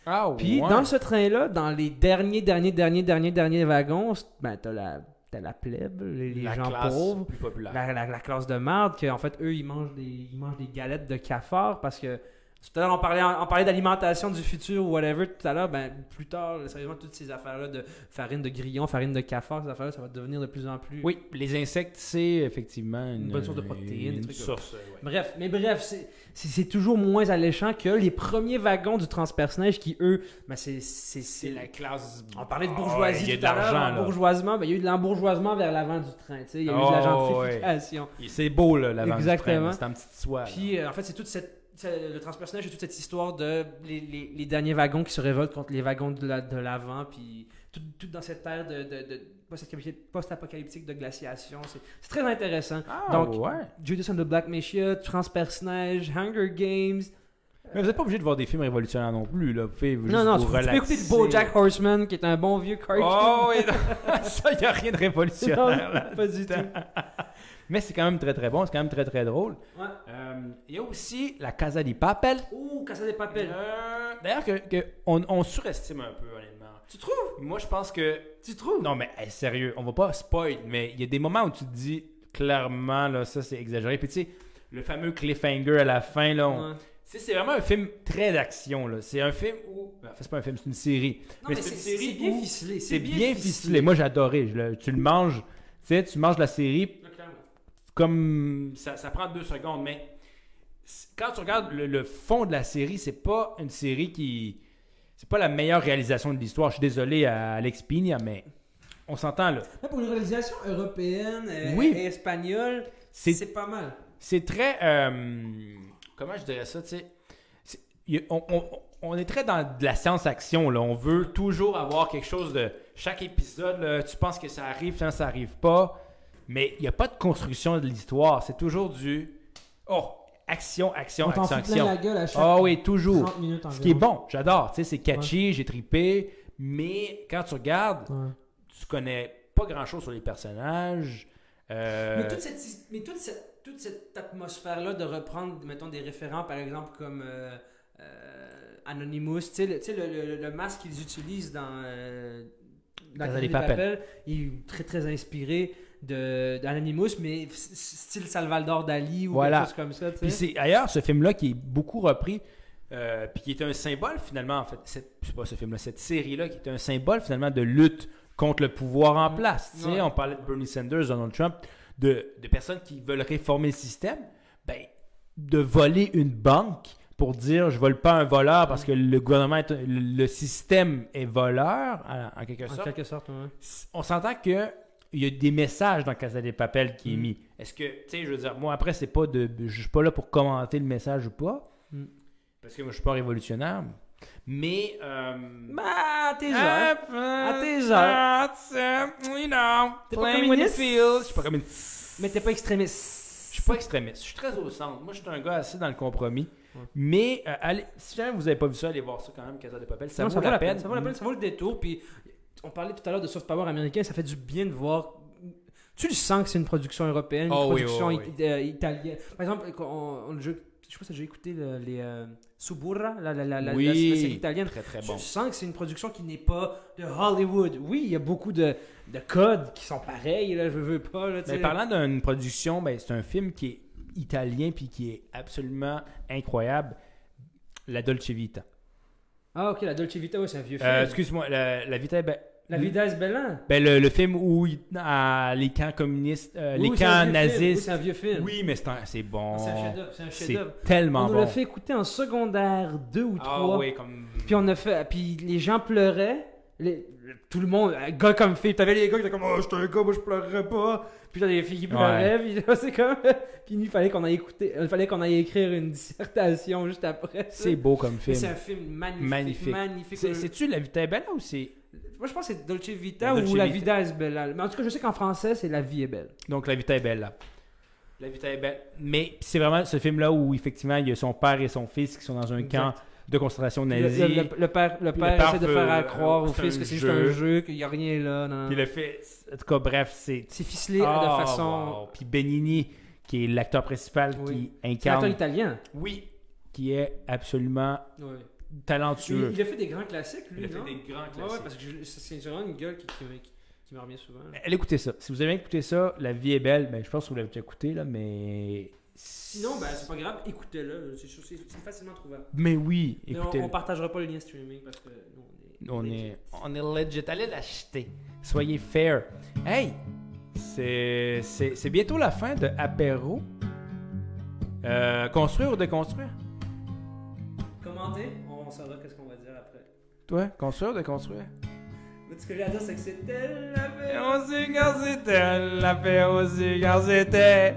ah, Puis ouais. dans ce train-là, dans les derniers, derniers, derniers, derniers, derniers wagons, ben t'as la, la plèbe, les, les La gens pauvres, plus la, la- la classe de marde, qu'en fait eux ils mangent des, ils mangent des galettes de cafard parce que tout à l'heure on parlait, on parlait d'alimentation du futur ou whatever tout à l'heure, ben plus tard, sérieusement toutes ces affaires-là de farine de grillon, farine de cafard, ces affaires-là, ça va devenir de plus en plus. Oui, les insectes, c'est effectivement une, bonne source de protéines, des Une trucs source, ouais. Bref, mais bref, c'est- toujours moins alléchant que les premiers wagons du transperce-neige qui, eux, ben c'est- c'est C'est c'est la classe. On parlait de Ah, bourgeoisie ouais, y a tout à l'heure, ben, il y a eu de l'embourgeoisement vers l'avant du train, il y a eu de Oh, la gentrification. C'est beau, là, l'avant Exactement. C'est en petite soie. Puis euh, en fait, c'est toute cette le transpersonnage, c'est toute cette histoire de les, les- les derniers wagons qui se révoltent contre les wagons de la- de l'avant, puis tout, tout dans cette ère de, de, de post-apocalyptique de glaciation. C'est c'est très intéressant. Ah, Donc, ouais. Judas and the Black Messiah, Transpersonnage, Hunger Games. Mais vous n'êtes pas obligé de voir des films révolutionnaires non plus, là. Vous pouvez juste Non, non, vous tu, tu peux écouter le Bojack Horseman, qui est un bon vieux cartoon. Oh, oui, ça, il n'y a rien de révolutionnaire, là. Non, pas du tout. Mais c'est quand même très, très bon. C'est quand même très, très drôle. Ouais. Euh, Il y a aussi La Casa di Papel. Ouh, Casa de Papel. Euh, D'ailleurs, que, que on, on surestime un peu, honnêtement. Tu trouves? Moi, je pense que. Tu trouves? Non, mais hey, sérieux, on va pas spoil, mais il y a des moments où tu te dis clairement, là, ça c'est exagéré. Puis tu sais, le fameux cliffhanger à la fin, là, on- Ouais. C'est vraiment un film très d'action. C'est un film où. Enfin, c'est pas un film, c'est une série. Non, Mais mais c'est une série c'est bien où ficelé. C'est bien ficelé. Moi, j'ai adoré. Je le- tu le manges, tu sais, tu manges la série comme. Ça, ça prend deux secondes, mais quand tu regardes le, le fond de la série, c'est pas une série qui. C'est pas la meilleure réalisation de l'histoire. Je suis désolé à Alex Pina, mais on s'entend là. Pour une réalisation européenne euh, Oui. et espagnole, C'est c'est pas mal. c'est très. euh, comment je dirais ça, tu sais? On, on- on est très dans de la science-action, là. On veut toujours avoir quelque chose de. Chaque épisode, là, tu penses que ça arrive, finalement, ça arrive pas. Mais il n'y a pas de construction de l'histoire. C'est toujours du. Oh, action, action, On t'en action, plein la action. gueule à chaque Ah oui, toujours. 30 minutes environ. Ce qui est bon, j'adore. Tu sais, c'est catchy, j'ai trippé. Mais quand tu regardes, Ouais. tu connais pas grand-chose sur les personnages. Euh, Mais toute cette, mais toute cette, toute cette atmosphère-là de reprendre, mettons, des référents, par exemple, comme euh, euh, Anonymous, tu sais, le, masque qu'ils utilisent dans, euh, dans Casa Casa de de Papel. Papel, il est très, très inspiré d'Anonymous, mais style Salvador Dali ou Voilà. quelque chose comme ça, Puis c'est ailleurs ce film-là qui est beaucoup repris euh, puis qui était un symbole finalement, en fait, c'est pas ce film-là, cette série-là, qui était un symbole finalement de lutte contre le pouvoir en place. Sais, Ouais. On parlait de Bernie Sanders, Donald Trump, de, de personnes qui veulent réformer le système. Ben, de voler une banque pour dire je vole pas un voleur parce que le gouvernement, est- le, système est voleur, en, en quelque En sorte. quelque sorte. On s'entend que il y a des messages dans Casa des Papel qui est Mm. mis. Est-ce que, tu sais, je veux dire, moi après, c'est pas de. Je suis pas là pour commenter le message ou pas. Mm. Parce que moi, je suis pas révolutionnaire. Mais. Euh, Bah, t'es ah, heures. À tes heures. you know, T'es pas communiste? Je suis pas communiste. Mais t'es pas extrémiste. Je suis pas extrémiste. Je suis très au centre. Moi, je suis un gars assez dans le compromis. Ouais. Mais euh, allez, si jamais vous avez pas vu ça, allez voir ça quand même, Casa de Papel. Ça, Non, vaut, la peine. Ça vaut la peine, ça vaut le détour. Puis on parlait tout à l'heure de soft power américain, ça fait du bien de voir. Tu le sens que c'est une production européenne, une Oh oui, production oui, it- euh, italienne. Par exemple, on, on- je, je sais pas si j'ai écouté le- les euh, Suburra, la, la, la, Oui. la- série italienne. Très très Tu bon. sens que c'est une production qui n'est pas de Hollywood. Oui, il y a beaucoup de, de codes qui sont pareils, là, je veux pas. Là, Mais parlant d'une production, ben, c'est un film qui est italien puis qui est absolument incroyable. La Dolce Vita. Ah, ok, la Dolce Vita, oui, c'est un vieux film. Euh, Excuse-moi, la, la Vita, ben, la Vida es Bella. ben, le, le film où il- les camps communistes, euh, Oui, les oui, camps. Oui, nazistes. c'est un vieux film. Oui, mais c'est bon. C'est un chef-d'œuvre. C'est tellement On bon. l'a fait écouter en secondaire 2 ou 3. Ah oui, comme. Puis on a fait. Puis les gens pleuraient. Les- tout le monde, gars comme fille. T'avais les gars qui étaient comme Oh, j'étais un gars, moi je pleurerais pas. Puis là, les filles qui pleuraient. Puis là, c'est comme. puis il fallait qu'on aille écouter. Il fallait qu'on aille écrire une dissertation juste après. C'est beau comme film. c'est un film magnifique. Magnifique. magnifique. C'est- C'est-tu La Vita est belle ou c'est. Moi je pense que c'est Dolce Vita Dolce ou La Vita. Vida es Bella. Mais en tout cas, je sais qu'en français, c'est La vie est belle. Donc La Vita est belle là. La Vita est belle. Mais c'est vraiment ce film-là où effectivement il y a son père et son fils qui sont dans un Exact. camp de concentration Le, nazi. le- le- le père, le père essaie de faire à croire au c'est fils que c'est juste un jeu, qu'il n'y a rien là. Non. Puis le fait. En tout cas, bref, c'est. C'est ficelé Ah, de façon. wow. Puis Benigni, qui est l'acteur principal Oui. qui C'est un incarne. acteur italien. Oui. Qui est absolument Oui. Talentueux. Il, il a fait des grands classiques, lui, Il a fait non? des grands Ouais, classiques. ouais, parce que c'est vraiment une gueule qui, qui, me- qui- qui me revient souvent. Allez écouter ça. Si vous avez écouté ça, La vie est belle, ben, je pense que vous l'avez déjà écouté, là, mais. Sinon, ben, c'est pas grave, écoutez-le. C'est facilement trouvable. Mais oui, écoutez. on, on partagera pas le lien streaming parce que nous, on est. On est, on est legit. Allez l'acheter. Soyez fair. Hey, c'est, bientôt la fin de Apéro. Euh, construire ou déconstruire? Commentez, on saura qu'est-ce qu'on va dire après. Toi, construire ou déconstruire? Mais ce que j'ai à dire, c'est que c'était la Apéro cigare, c'était l'apéro cigare, c'était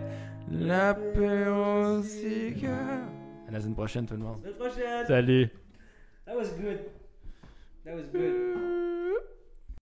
l'apéro cigare. À la semaine prochaine, tout le monde. La prochaine! Salut. That was good. That was good.